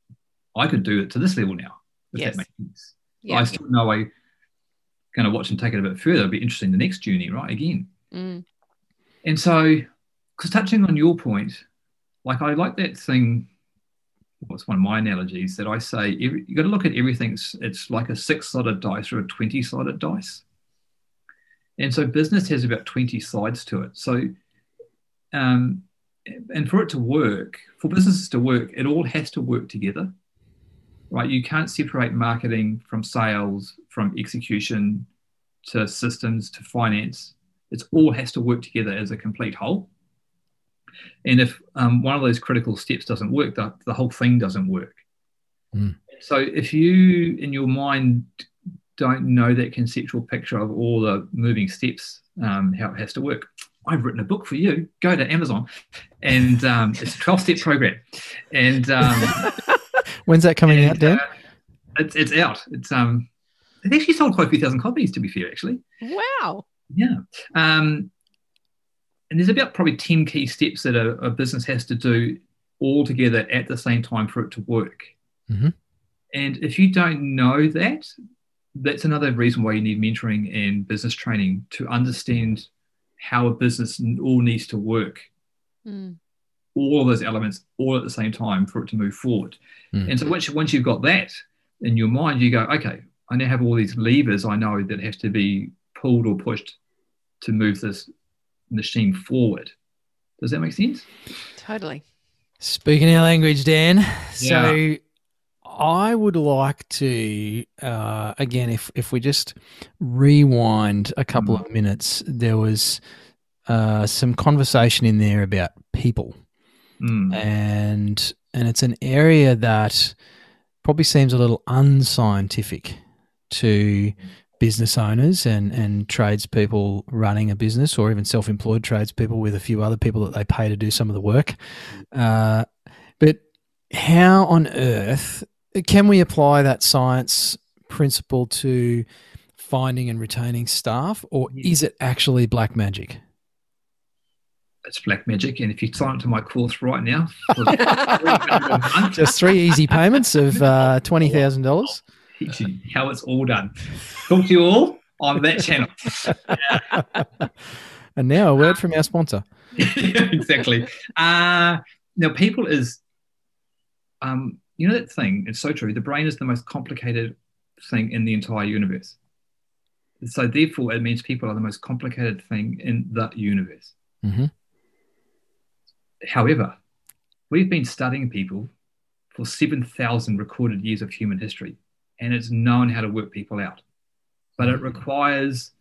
I could do it to this level now. If Yes. that makes sense. Yeah. I still know I kind of watch and take it a bit further. It'll be interesting the next journey, right? Again, Mm. and so because touching on your point, like I like that thing. What's one of my analogies that I say? Every, you got to look at everything. It's, it's like a six-sided dice or a twenty-sided dice. And so business has about twenty sides to it. So, um, and for it to work, for businesses to work, it all has to work together, right? You can't separate marketing from sales, from execution to systems to finance. It all has to work together as a complete whole. And if um, one of those critical steps doesn't work, the, the whole thing doesn't work. Mm. So if you, in your mind, don't know that conceptual picture of all the moving steps, um, how it has to work, I've written a book for you. Go to Amazon, and um, it's a twelve-step program, and um, When's that coming out, Dan? uh, it's it's out. It's um, it actually sold quite a few thousand copies. To be fair, actually, Wow. yeah. Um, and there's about probably 10 key steps that a, a business has to do all together at the same time for it to work. Mhm. And if you don't know that, that's another reason why you need mentoring and business training to understand how a business all needs to work, Mm. All of those elements all at the same time for it to move forward. Mm. And so once, you- once you've got that in your mind, you go, okay, I now have all these levers I know that have to be pulled or pushed to move this machine forward. Does that make sense? Totally. Speaking our language, Dan. So I would like to uh, again, if if we just rewind a couple Mm. of minutes, there was uh, some conversation in there about people, Mm. and and it's an area that probably seems a little unscientific to business owners and and tradespeople running a business, or even self-employed tradespeople with a few other people that they pay to do some of the work. Uh, but how on earth can we apply that science principle to finding and retaining staff, or is it actually black magic? It's black magic. And if you sign up to my course right now, Just three easy payments of uh, twenty thousand dollars. teach you how it's all done. Talk to you all on that channel. And now a word from our sponsor. exactly. Uh, now, people is, um, you know that thing. It's so true. The brain is the most complicated thing in the entire universe. So therefore, it means people are the most complicated thing in the universe. Mhm. However, we've been studying people for seven thousand recorded years of human history, and it's known how to work people out. But it requires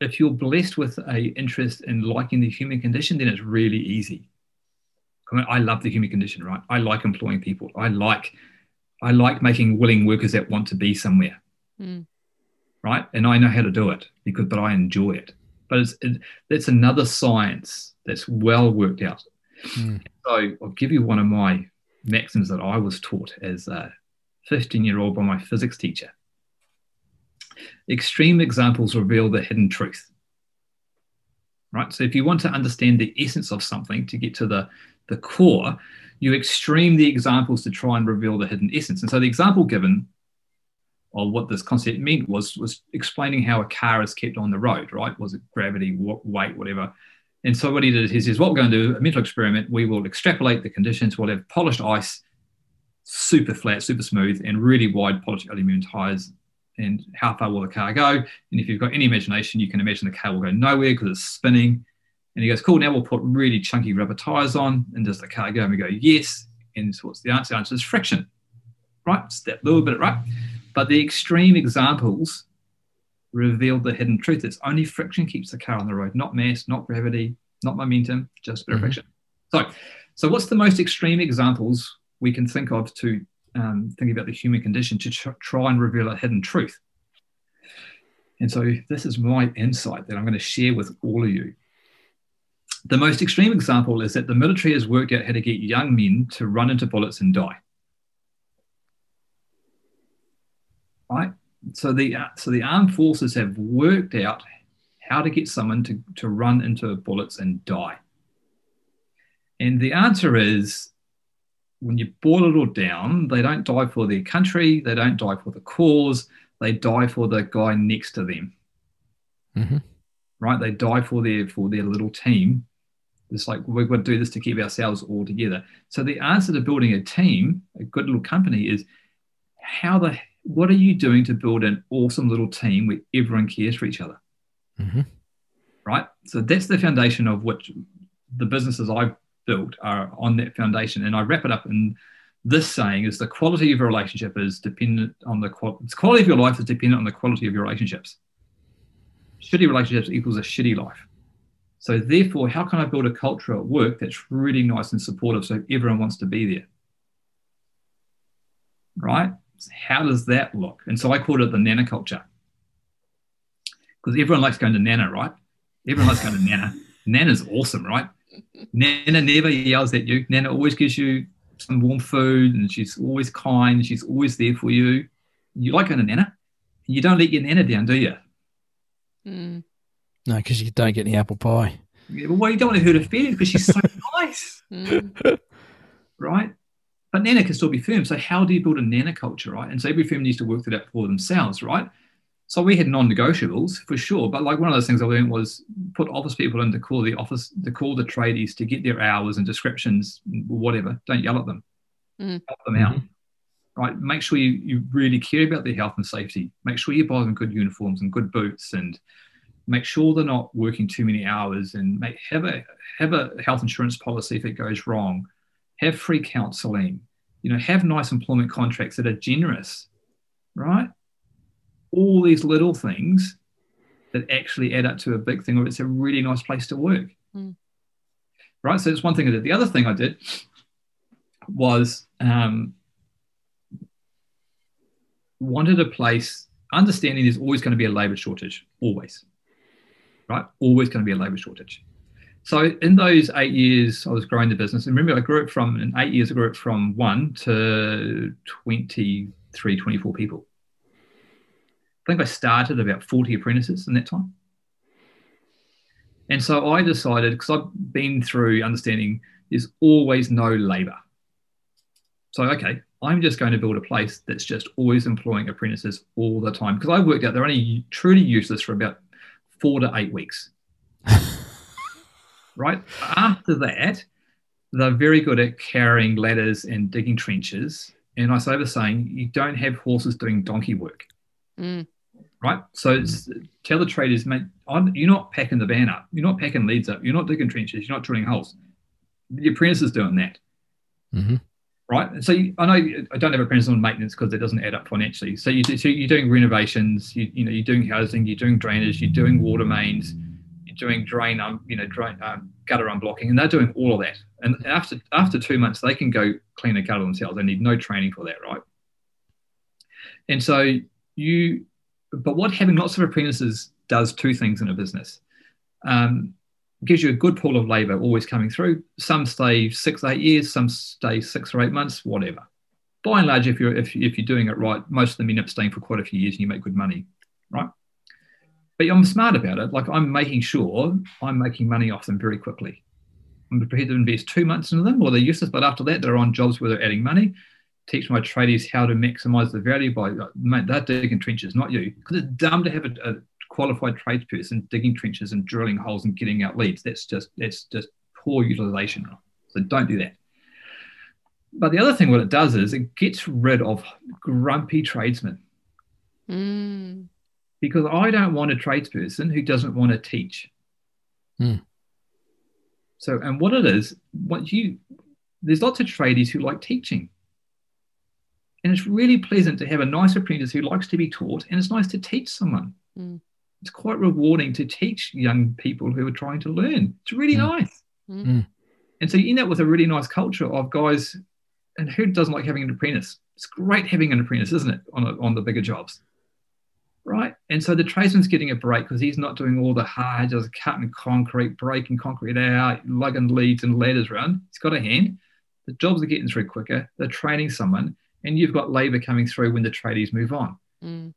if you're blessed with a interest in liking the human condition, then it's really easy. I, mean, I love the human condition, right? I like employing people. I like, I like making willing workers that want to be somewhere, Mm. right? And I know how to do it because, but I enjoy it. But it's it, that's another science that's well worked out. Mm. So I'll give you one of my maxims that I was taught as a 15 year old by my physics teacher. Extreme examples reveal the hidden truth. Right? So if you want to understand the essence of something to get to the, the core, you extreme the examples to try and reveal the hidden essence. And so the example given of what this concept meant was, was explaining how a car is kept on the road, right? Was it gravity, weight, whatever? And so what he did, he says, what we're going to do, a mental experiment, we will extrapolate the conditions, we'll have polished ice, super flat, super smooth, and really wide polished aluminum tires. And how far will the car go? And if you've got any imagination, you can imagine the car will go nowhere because it's spinning. And he goes, cool, now we'll put really chunky rubber tires on. And does the car go? And we go, yes. And so what's the answer? The answer is friction, right? It's that little bit, right? But the extreme examples revealed the hidden truth. It's only friction keeps the car on the road, not mass, not gravity, not momentum, just a bit of Mhm. friction. So, so what's the most extreme examples we can think of to um, think about the human condition to tr- try and reveal a hidden truth? And so this is my insight that I'm going to share with all of you. The most extreme example is that the military has worked out how to get young men to run into bullets and die. Right? So the uh, so the armed forces have worked out how to get someone to, to run into bullets and die. And the answer is when you boil it all down, they don't die for their country, they don't die for the cause, they die for the guy next to them. hmm Right? They die for their for their little team. It's like we've got to do this to keep ourselves all together. So the answer to building a team, a good little company, is how the what are you doing to build an awesome little team where everyone cares for each other? hmm right? So that's the foundation of which the businesses I've built are on that foundation. And I wrap it up in this saying is the quality of your relationship is dependent on the qual- the quality of your life is dependent on the quality of your relationships. Shitty relationships equals a shitty life. So therefore, how can I build a culture at work that's really nice and supportive so everyone wants to be there? Right? How does that look? And so I called it the nana culture. Because everyone likes going to Nana, right? Everyone likes going to Nana. Nana's awesome, right? Nana never yells at you. Nana always gives you some warm food and she's always kind. She's always there for you. You like going to Nana? You don't let your Nana down, do you? Mm. No, because you don't get any apple pie. Yeah, well, you don't want to hurt her feelings because she's so nice, Mm. right? But Nana can still be firm. So how do you build a Nana culture, right? And so every firm needs to work that out for themselves, right? So we had non-negotiables for sure, but like one of those things I learned was put office people in to call the office, to call the tradies to get their hours and descriptions, whatever. Don't yell at them, Mm. help them out, right? Make sure you, you really care about their health and safety. Make sure you buy them good uniforms and good boots, and make sure they're not working too many hours. And make have a have a health insurance policy if it goes wrong. Have free counselling. You know, have nice employment contracts that are generous, right? All these little things that actually add up to a big thing, or it's a really nice place to work. Mm. Right. So it's one thing I did. The other thing I did was um, wanted a place, understanding there's always going to be a labor shortage, always. Right? Always going to be a labor shortage. So in those eight years, I was growing the business. And remember, I grew it from, in eight years, I grew it from one to 23, 24 people. I think I started about 40 apprentices in that time. And so I decided, because I've been through understanding there's always no labor. So, okay, I'm just going to build a place that's just always employing apprentices all the time. Because I worked out they're only truly useless for about four to eight weeks. right? After that, they're very good at carrying ladders and digging trenches. And I say the saying, you don't have horses doing donkey work. Mm. Right? So it's, tell the traders, mate, I'm, you're not packing the van up. You're not packing leads up. You're not digging trenches. You're not drilling holes. The apprentice is doing that. Mm-hmm. Right. So you, I know I don't have apprentices on maintenance because it doesn't add up financially. So, you, so you're doing renovations, you, you know, you're doing housing, you're doing drainage, you're doing water mains, you're doing drain, um, you know, drain, um, gutter unblocking, and they're doing all of that. And after after two months, they can go clean a gutter themselves. They need no training for that, right? And so you, but what having lots of apprentices does two things in a business. Um, gives you a good pool of labour always coming through. Some stay six, eight years, some stay six or eight months, whatever. By and large, if you're if, if you're doing it right, most of them end up staying for quite a few years and you make good money, right? But I'm smart about it. Like I'm making sure I'm making money off them very quickly. I'm prepared to invest two months into them, or they're useless. But after that, they're on jobs where they're adding money. Teach my tradies how to maximize the value by they're digging trenches, not you. Because it's dumb to have a, a qualified tradesperson digging trenches and drilling holes and getting out leads. That's just that's just poor utilization. So don't do that. But the other thing what it does is it gets rid of grumpy tradesmen. Mm. Because I don't want a tradesperson who doesn't want to teach. Mm. So and what it is, what you there's lots of tradies who like teaching. And it's really pleasant to have a nice apprentice who likes to be taught, and it's nice to teach someone. Mm. It's quite rewarding to teach young people who are trying to learn. It's really Mm. nice. Mm. And so you end up with a really nice culture of guys, and who doesn't like having an apprentice? It's great having an apprentice, isn't it, on, a, on the bigger jobs? Right? And so the tradesman's getting a break because he's not doing all the hard, just cutting concrete, breaking concrete out, lugging leads and ladders around. He's got a hand. The jobs are getting through quicker. They're training someone, and you've got labour coming through when the tradies move on Mm.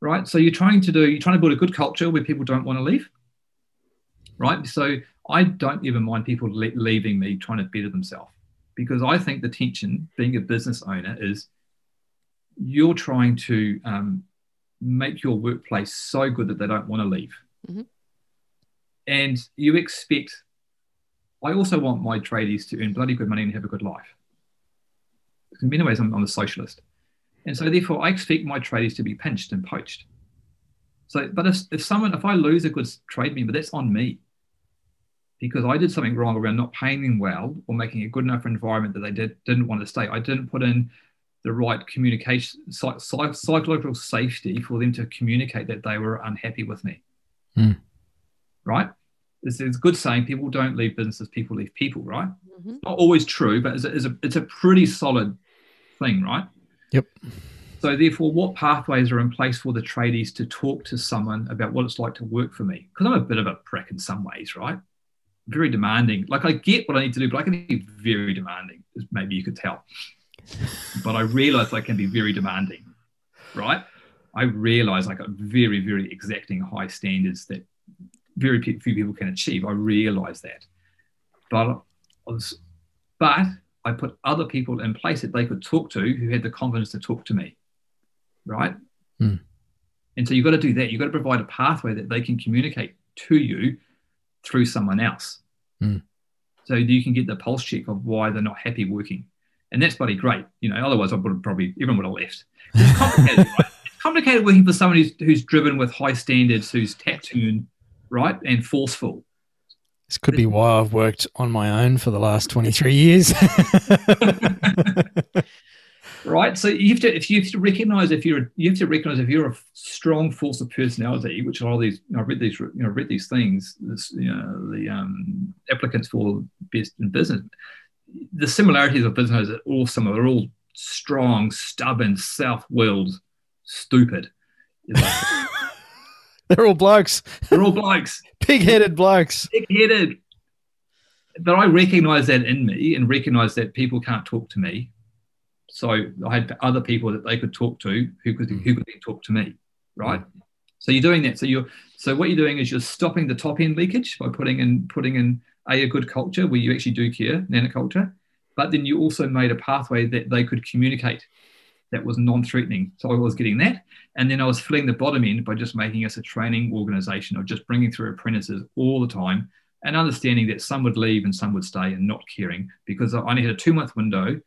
right? So you're trying to do, you're trying to build a good culture where people don't want to leave, right? So I don't even mind people le- leaving me trying to better themselves because I think the tension, being a business owner, is you're trying to um, make your workplace so good that they don't want to leave. Mhm. And you expect, I also want my tradies to earn bloody good money and have a good life. In many ways, I'm, I'm a socialist. And so therefore I expect my tradies to be pinched and poached. So, but if, if someone, if I lose a good trade member, that's on me. Because I did something wrong around not paying them well or making a good enough environment that they did, didn't want to stay. I didn't put in the right communication, psych, psych, psychological safety for them to communicate that they were unhappy with me. Hmm. Right? It's, it's good saying people don't leave businesses, people leave people, right? Mhm. Not always true, but it's a, it's a, it's a pretty solid thing, right? Yep. So therefore, what pathways are in place for the tradies to talk to someone about what it's like to work for me? Because I'm a bit of a prick in some ways, right? Very demanding. Like I get what I need to do, but I can be very demanding, as maybe you could tell. But I realize I can be very demanding, right? I realize I got very, very exacting high standards that very few people can achieve. I realize that. But I was, but I put other people in place that they could talk to who had the confidence to talk to me. Right. Hmm. And so you've got to do that. You've got to provide a pathway that they can communicate to you through someone else. Hmm. So you can get the pulse check of why they're not happy working. And that's bloody great. You know, otherwise I would have probably everyone would have left. It's complicated, right? It's complicated working for someone who's, who's driven with high standards, who's tattooed, right, and forceful. This could be why I've worked on my own for the last 23 years. right so you have to if you have to recognize if you're you have to recognize if you're a strong force of personality which a lot of these you know, i read these you know read these things this you know the um, applicants for best in business the similarities of business are all similar they're all strong stubborn self-willed stupid. They're all blokes. They're all blokes. Big-headed blokes. Big-headed but i recognize that in me and recognize that people can't talk to me. So I had other people that they could talk to who could mm. who could then talk to me, right? Mm. So you're doing that. So you're so what you're doing is you're stopping the top end leakage by putting in putting in a, a good culture where you actually do care, nana culture, but then you also made a pathway that they could communicate that was non-threatening. So I was getting that, and then I was filling the bottom end by just making us a training organization of just bringing through apprentices all the time and understanding that some would leave and some would stay and not caring because I only had a two-month window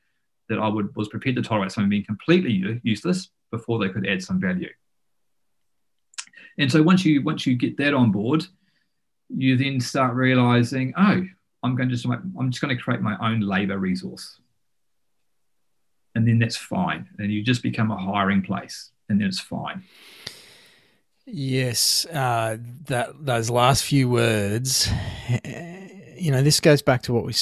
that I would was prepared to tolerate someone being completely useless before they could add some value. And so once you once you get that on board, you then start realizing, oh, I'm going to just I'm just going to create my own labor resource, and then that's fine. And you just become a hiring place, and then it's fine. Yes, uh, that those last few words, you know, this goes back to what we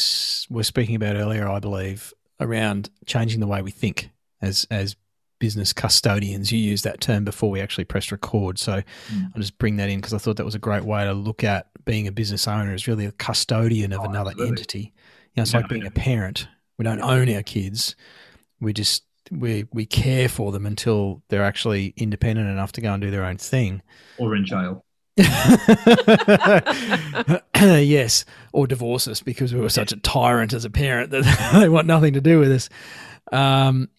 were speaking about earlier, I believe, around changing the way we think as as business custodians. You used that term before we actually pressed record, so mm. I'll just bring that in because I thought that was a great way to look at being a business owner as really a custodian of oh, another absolutely. entity. You know, it's yeah, like being a parent. We don't own our kids. We just we we care for them until they're actually independent enough to go and do their own thing. Or in jail. yes, or divorce us because we were such a tyrant as a parent that they want nothing to do with us. Um,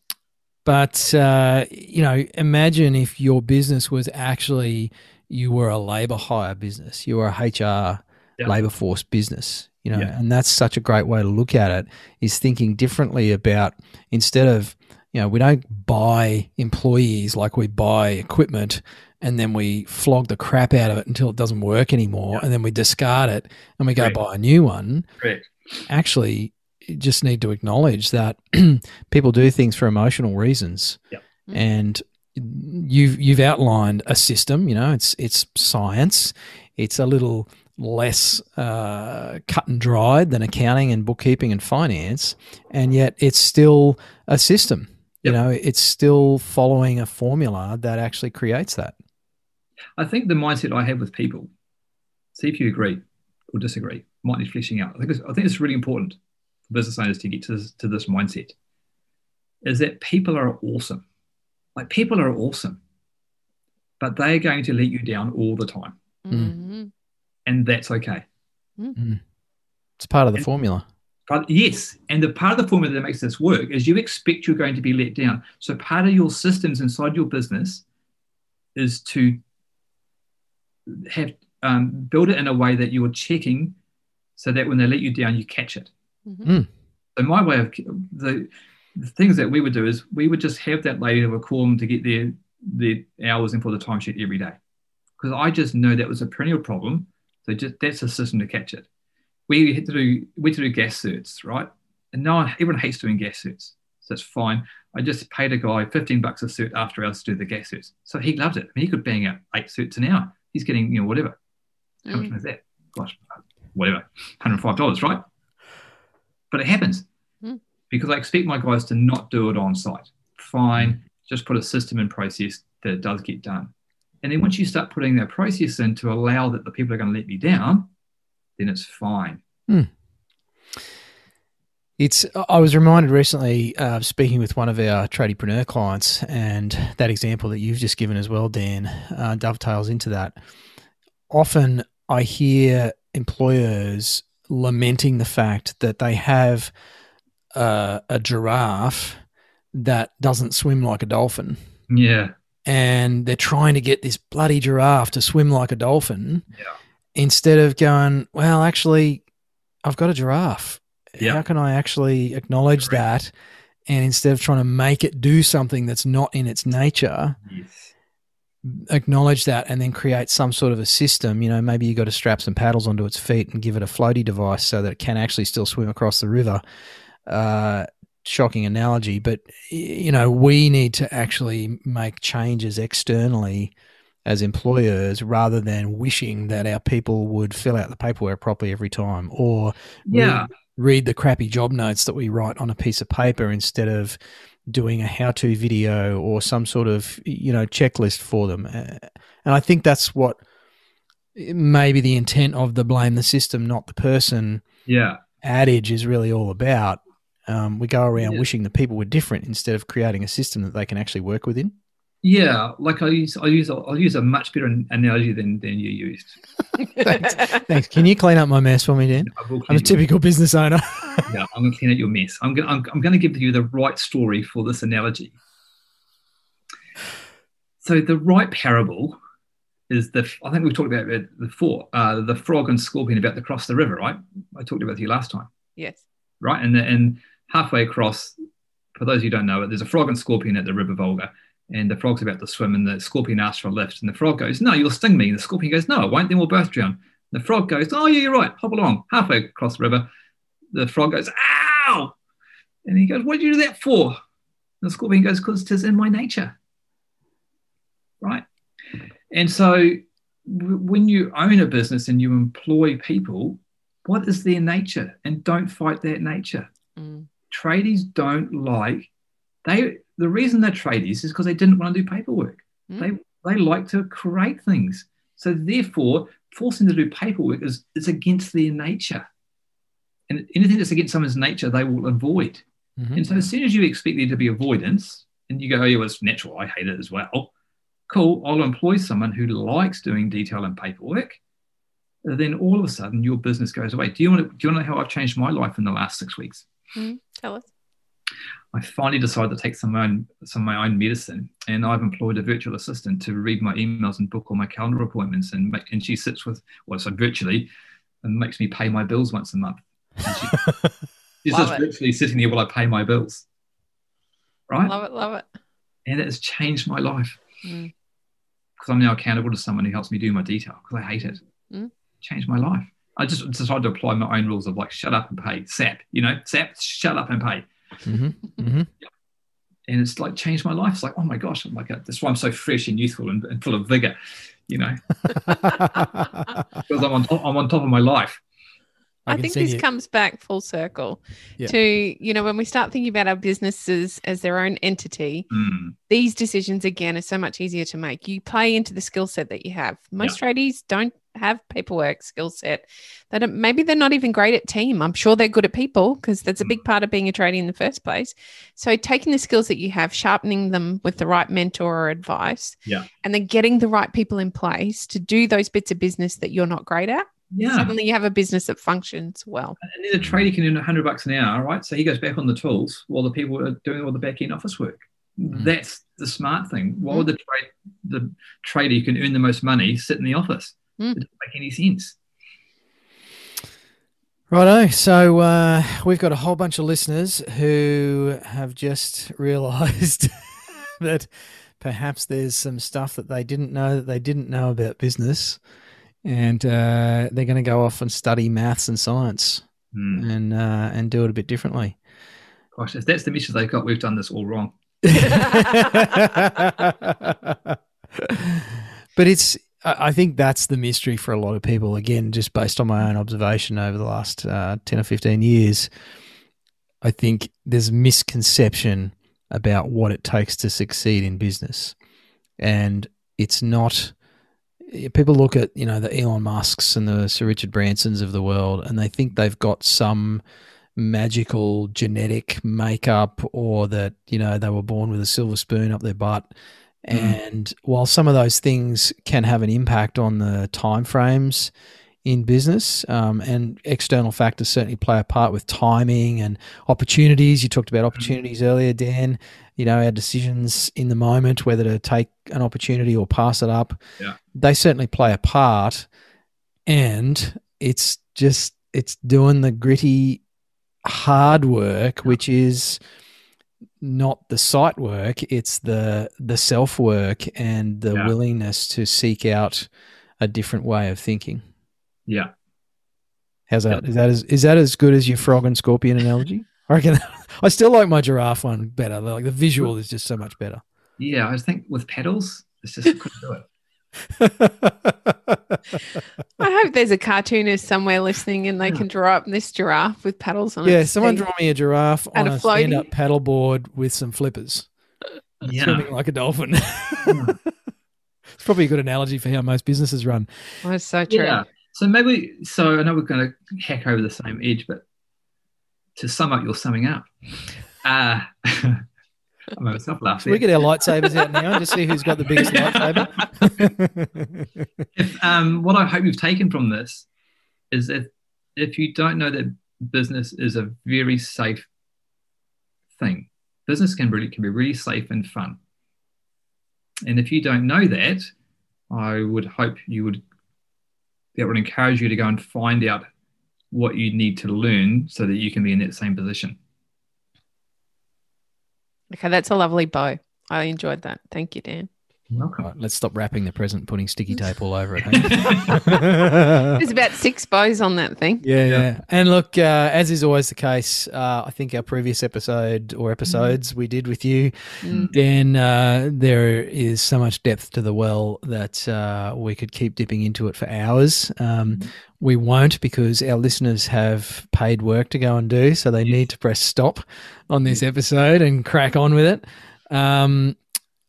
but uh, you know, imagine if your business was actually you were a labor hire business, you were a HR yeah. labor force business. You know, yeah. and that's such a great way to look at it. Is thinking differently about instead of you know we don't buy employees like we buy equipment and then we flog the crap out of it until it doesn't work anymore, and then we discard it and we go buy a new one. Actually, just need to acknowledge that people do things for emotional reasons, mm-hmm. and you've you've outlined a system. You know, it's it's science. It's a little less uh, cut and dried than accounting and bookkeeping and finance, and yet it's still a system. Yep. You know, it's still following a formula that actually creates that. I think the mindset I have with people, see if you agree or disagree, might need fleshing out. I think it's, I think it's really important for business owners to get to this, to this mindset. Is that people are awesome, like people are awesome, but they are going to let you down all the time, mm-hmm. and that's okay. Mm-hmm. It's part of the and, formula. But yes, and the part of the formula that makes this work is you expect you're going to be let down. So part of your systems inside your business is to have um, build it in a way that you're checking so that when they let you down, you catch it. Mm-hmm. Hmm. So my way of the, the, things that we would do is we would just have that lady that would call them to get their their hours in for the timesheet every day, because I just know that was a perennial problem. So just that's a system to catch it. We had to do we had to do gas certs, right? And no one, everyone hates doing gas certs, so it's fine. I just paid a guy 15 bucks a cert after hours to do the gas certs. So he loved it. I mean, he could bang out eight certs an hour he's getting, you know, whatever. How much mm. is that? Gosh, whatever, $105, right? But it happens mm. because I expect my guys to not do it on site. Fine, just put a system in process that it does get done. And then once you start putting that process in to allow that the people are going to let me down, then it's fine. Mm. It's. I was reminded recently uh, speaking with one of our tradiepreneur clients, and that example that you've just given as well, Dan, uh, dovetails into that. Often, I hear employers lamenting the fact that they have uh, a giraffe that doesn't swim like a dolphin. Yeah. And they're trying to get this bloody giraffe to swim like a dolphin. Yeah. Instead of going, well, actually, I've got a giraffe yeah. how can I actually acknowledge that? And instead of trying to make it do something that's not in its nature, yes. Acknowledge that and then create some sort of a system. You know, maybe you got to strap some paddles onto its feet and give it a floaty device so that it can actually still swim across the river. Uh, shocking analogy, but you know, we need to actually make changes externally as employers rather than wishing that our people would fill out the paperwork properly every time or Yeah. read, read the crappy job notes that we write on a piece of paper instead of doing a how-to video or some sort of you know checklist for them Uh, and i think that's what maybe the intent of the blame the system not the person Yeah. adage is really all about um, we go around Yeah. wishing the people were different instead of creating a system that they can actually work within Yeah. Like I use, I use, I'll use a much better analogy than, than you used. thanks can you clean up my mess for me dan I will i'm a clean your- typical business owner yeah, I'm going to clean up your mess. I'm going, I'm, I'm going to give you the right story for this analogy. So the right parable is the. I think we've talked about it before. Uh, the frog and scorpion about to cross the river, right? I talked about it to you last time, yes. right? And the, and halfway across, for those who don't know it, there's a frog and scorpion at the River Volga, and the frog's about to swim, and the scorpion asks for a lift, and the frog goes, "No, you'll sting me." And the scorpion goes, "No, I won't. Then we'll both drown." The frog goes, "Oh yeah, you're right. Hop along." Halfway across the river, the frog goes, "Ow!" And he goes, "What did you do that for?" And the scorpion goes, "Because it is in my nature." Right. And so, w- when you own a business and you employ people, what is their nature? And don't fight that nature Mm. tradies don't like they the reason they're tradies is because they didn't want to do paperwork. Mm. they they like to create things. So therefore forcing them to do paperwork is is against their nature. And anything that's against someone's nature they will avoid. Mhm. and so as soon as you expect there to be avoidance and you go oh yeah well, it's natural. I hate it as well. Cool i'll employ someone who likes doing detail and paperwork. Then all of a sudden your business goes away. Do you want to do you want to know how i've changed my life in the last six weeks? Tell us. I finally decided to take some of my own, some of my own medicine, and I've employed a virtual assistant to read my emails and book all my calendar appointments, and make, and she sits with well, so virtually, and makes me pay my bills once a month. And she, she's Love just it. virtually sitting here while I pay my bills, right? Love it. Love it. And it has changed my life Mm. because I'm now accountable to someone who helps me do my detail because I hate it. Mm. Changed my life. I just decided to apply my own rules of like shut up and pay. SAP, you know, SAP, shut up and pay. Mhm. Mhm. and it's like changed my life. It's like, oh my gosh, I'm like, that's why I'm so fresh and youthful and, and full of vigor, you know, because I'm on top, I'm on top of my life. I, can think this you- comes back full circle Yeah. to, you know, when we start thinking about our businesses as their own entity, Mm, these decisions again are so much easier to make. You play into the skill set that you have. Most tradies don't have paperwork skill set. They don't, maybe they're not even great at team. I'm sure they're good at people because that's a big part of being a tradie in the first place. So taking the skills that you have, sharpening them with the right mentor or advice, Yeah. and then getting the right people in place to do those bits of business that you're not great at. yeah. Suddenly you have a business that functions well. And then the trader can earn 100 bucks an hour, right? So he goes back on the tools while the people are doing all the back end office work. Mm. That's the smart thing. Why would the trade, the trader who can earn the most money sit in the office? Mm. It doesn't make any sense. Righto. So uh, we've got a whole bunch of listeners who have just realised that perhaps there's some stuff that they didn't know that they didn't know about business, and uh, they're going to go off and study maths and science Mm. and uh, and do it a bit differently. Gosh, if that's the message they've got, we've done this all wrong. but it's I think that's the mystery for a lot of people. Again, just based on my own observation over the last uh, ten or fifteen years, I think there's misconception about what it takes to succeed in business, and it's not. People look at you know the Elon Musk's and the Sir Richard Bransons of the world, and they think they've got some magical genetic makeup, or that you know they were born with a silver spoon up their butt. Mm. And while some of those things can have an impact on the timeframes in business, um, and external factors certainly play a part with timing and opportunities. You talked about opportunities earlier, Dan. You know, our decisions in the moment, whether to take an opportunity or pass it up, Yeah. they certainly play a part. And it's just it's doing the gritty, hard work, which is not the site work; it's the the self work and the Yeah. willingness to seek out a different way of thinking. Yeah. How's that? Is that as is that as good as your frog and scorpion analogy? I reckon. I still like my giraffe one better. Like the visual is just so much better. Yeah. I think with pedals, it's just couldn't do it. I hope there's a cartoonist somewhere listening and they can draw up this giraffe with paddles on it. yeah, someone draw me a giraffe on a, a stand-up paddleboard with some flippers, Yeah. swimming like a dolphin. it's probably a good analogy for how most businesses run. Oh, it's so true. Yeah. So maybe, so I know we're going to hack over the same edge, but to sum up your summing up, uh, I made myself laugh. Should we get our lightsabers out now and just see who's got the biggest lightsaber? if, um, what I hope you've taken from this is if if you don't know that business is a very safe thing, business can really can be really safe and fun. And if you don't know that, I would hope you would that would encourage you to go and find out what you need to learn so that you can be in that same position. Okay, that's a lovely bow. I enjoyed that. Thank you, Dan. Welcome. Right, let's stop wrapping the present, putting sticky tape all over it. hey? There's about six bows on that thing. Yeah, yeah. And look, uh, as is always the case, uh, I think our previous episode or episodes we did with you, Mm. Dan, uh, there is so much depth to the well that uh, we could keep dipping into it for hours. Um, we won't because our listeners have paid work to go and do, so they Yes. need to press stop on this episode and crack on with it. Um,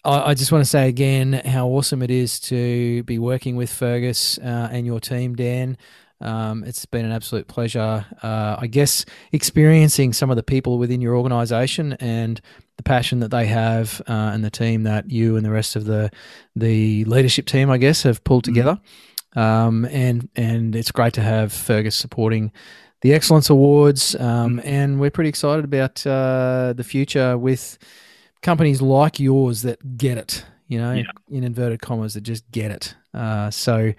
I, I just want to say again how awesome it is to be working with Fergus uh, and your team, Dan. Um, it's been an absolute pleasure. Uh, I guess experiencing some of the people within your organisation and the passion that they have, uh, and the team that you and the rest of the the leadership team, I guess, have pulled together. Um, and and it's great to have Fergus supporting the Excellence Awards, um, and we're pretty excited about uh, the future with companies like yours that get it. You know, Yeah. in inverted commas, that just get it. Uh, so,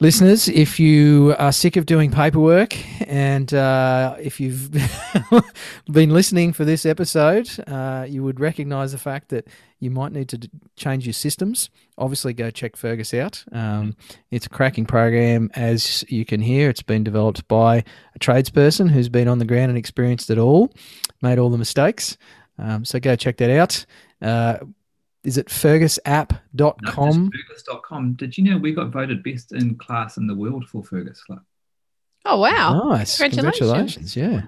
listeners, if you are sick of doing paperwork, and uh, if you've been listening for this episode, uh, you would recognise the fact that you might need to d- change your systems. Obviously, go check Fergus out. Um, it's a cracking program, as you can hear. It's been developed by a tradesperson who's been on the ground and experienced it all, made all the mistakes. Um, so go check that out. Uh, is it fergusapp.com? Fergus.com. Did you know we got voted best in class in the world for Fergus? Like, Oh, wow. Nice. Congratulations. Congratulations. Yeah.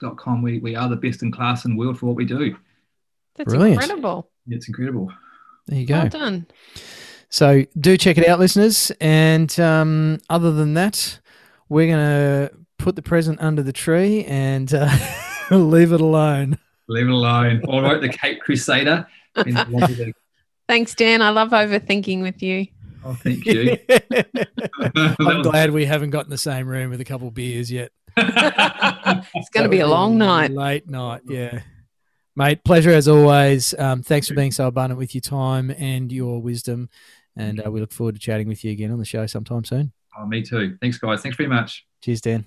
dot com. We, we are the best in class in the world for what we do. That's Brilliant. incredible. It's incredible. There you go. Well done. So do check it out, listeners. And um, other than that, we're going to put the present under the tree and uh, leave it alone. Leave it alone. All right, the Cape Crusader. And I wanted to- Thanks, Dan. I love overthinking with you. oh, thank you. I'm glad we haven't got in the same room with a couple of beers yet. It's going to be a long night. Late night, yeah. Mate, pleasure as always. Um, thanks for being so abundant with your time and your wisdom. And uh, we look forward to chatting with you again on the show sometime soon. oh, me too. Thanks, guys. Thanks very much. Cheers, Dan.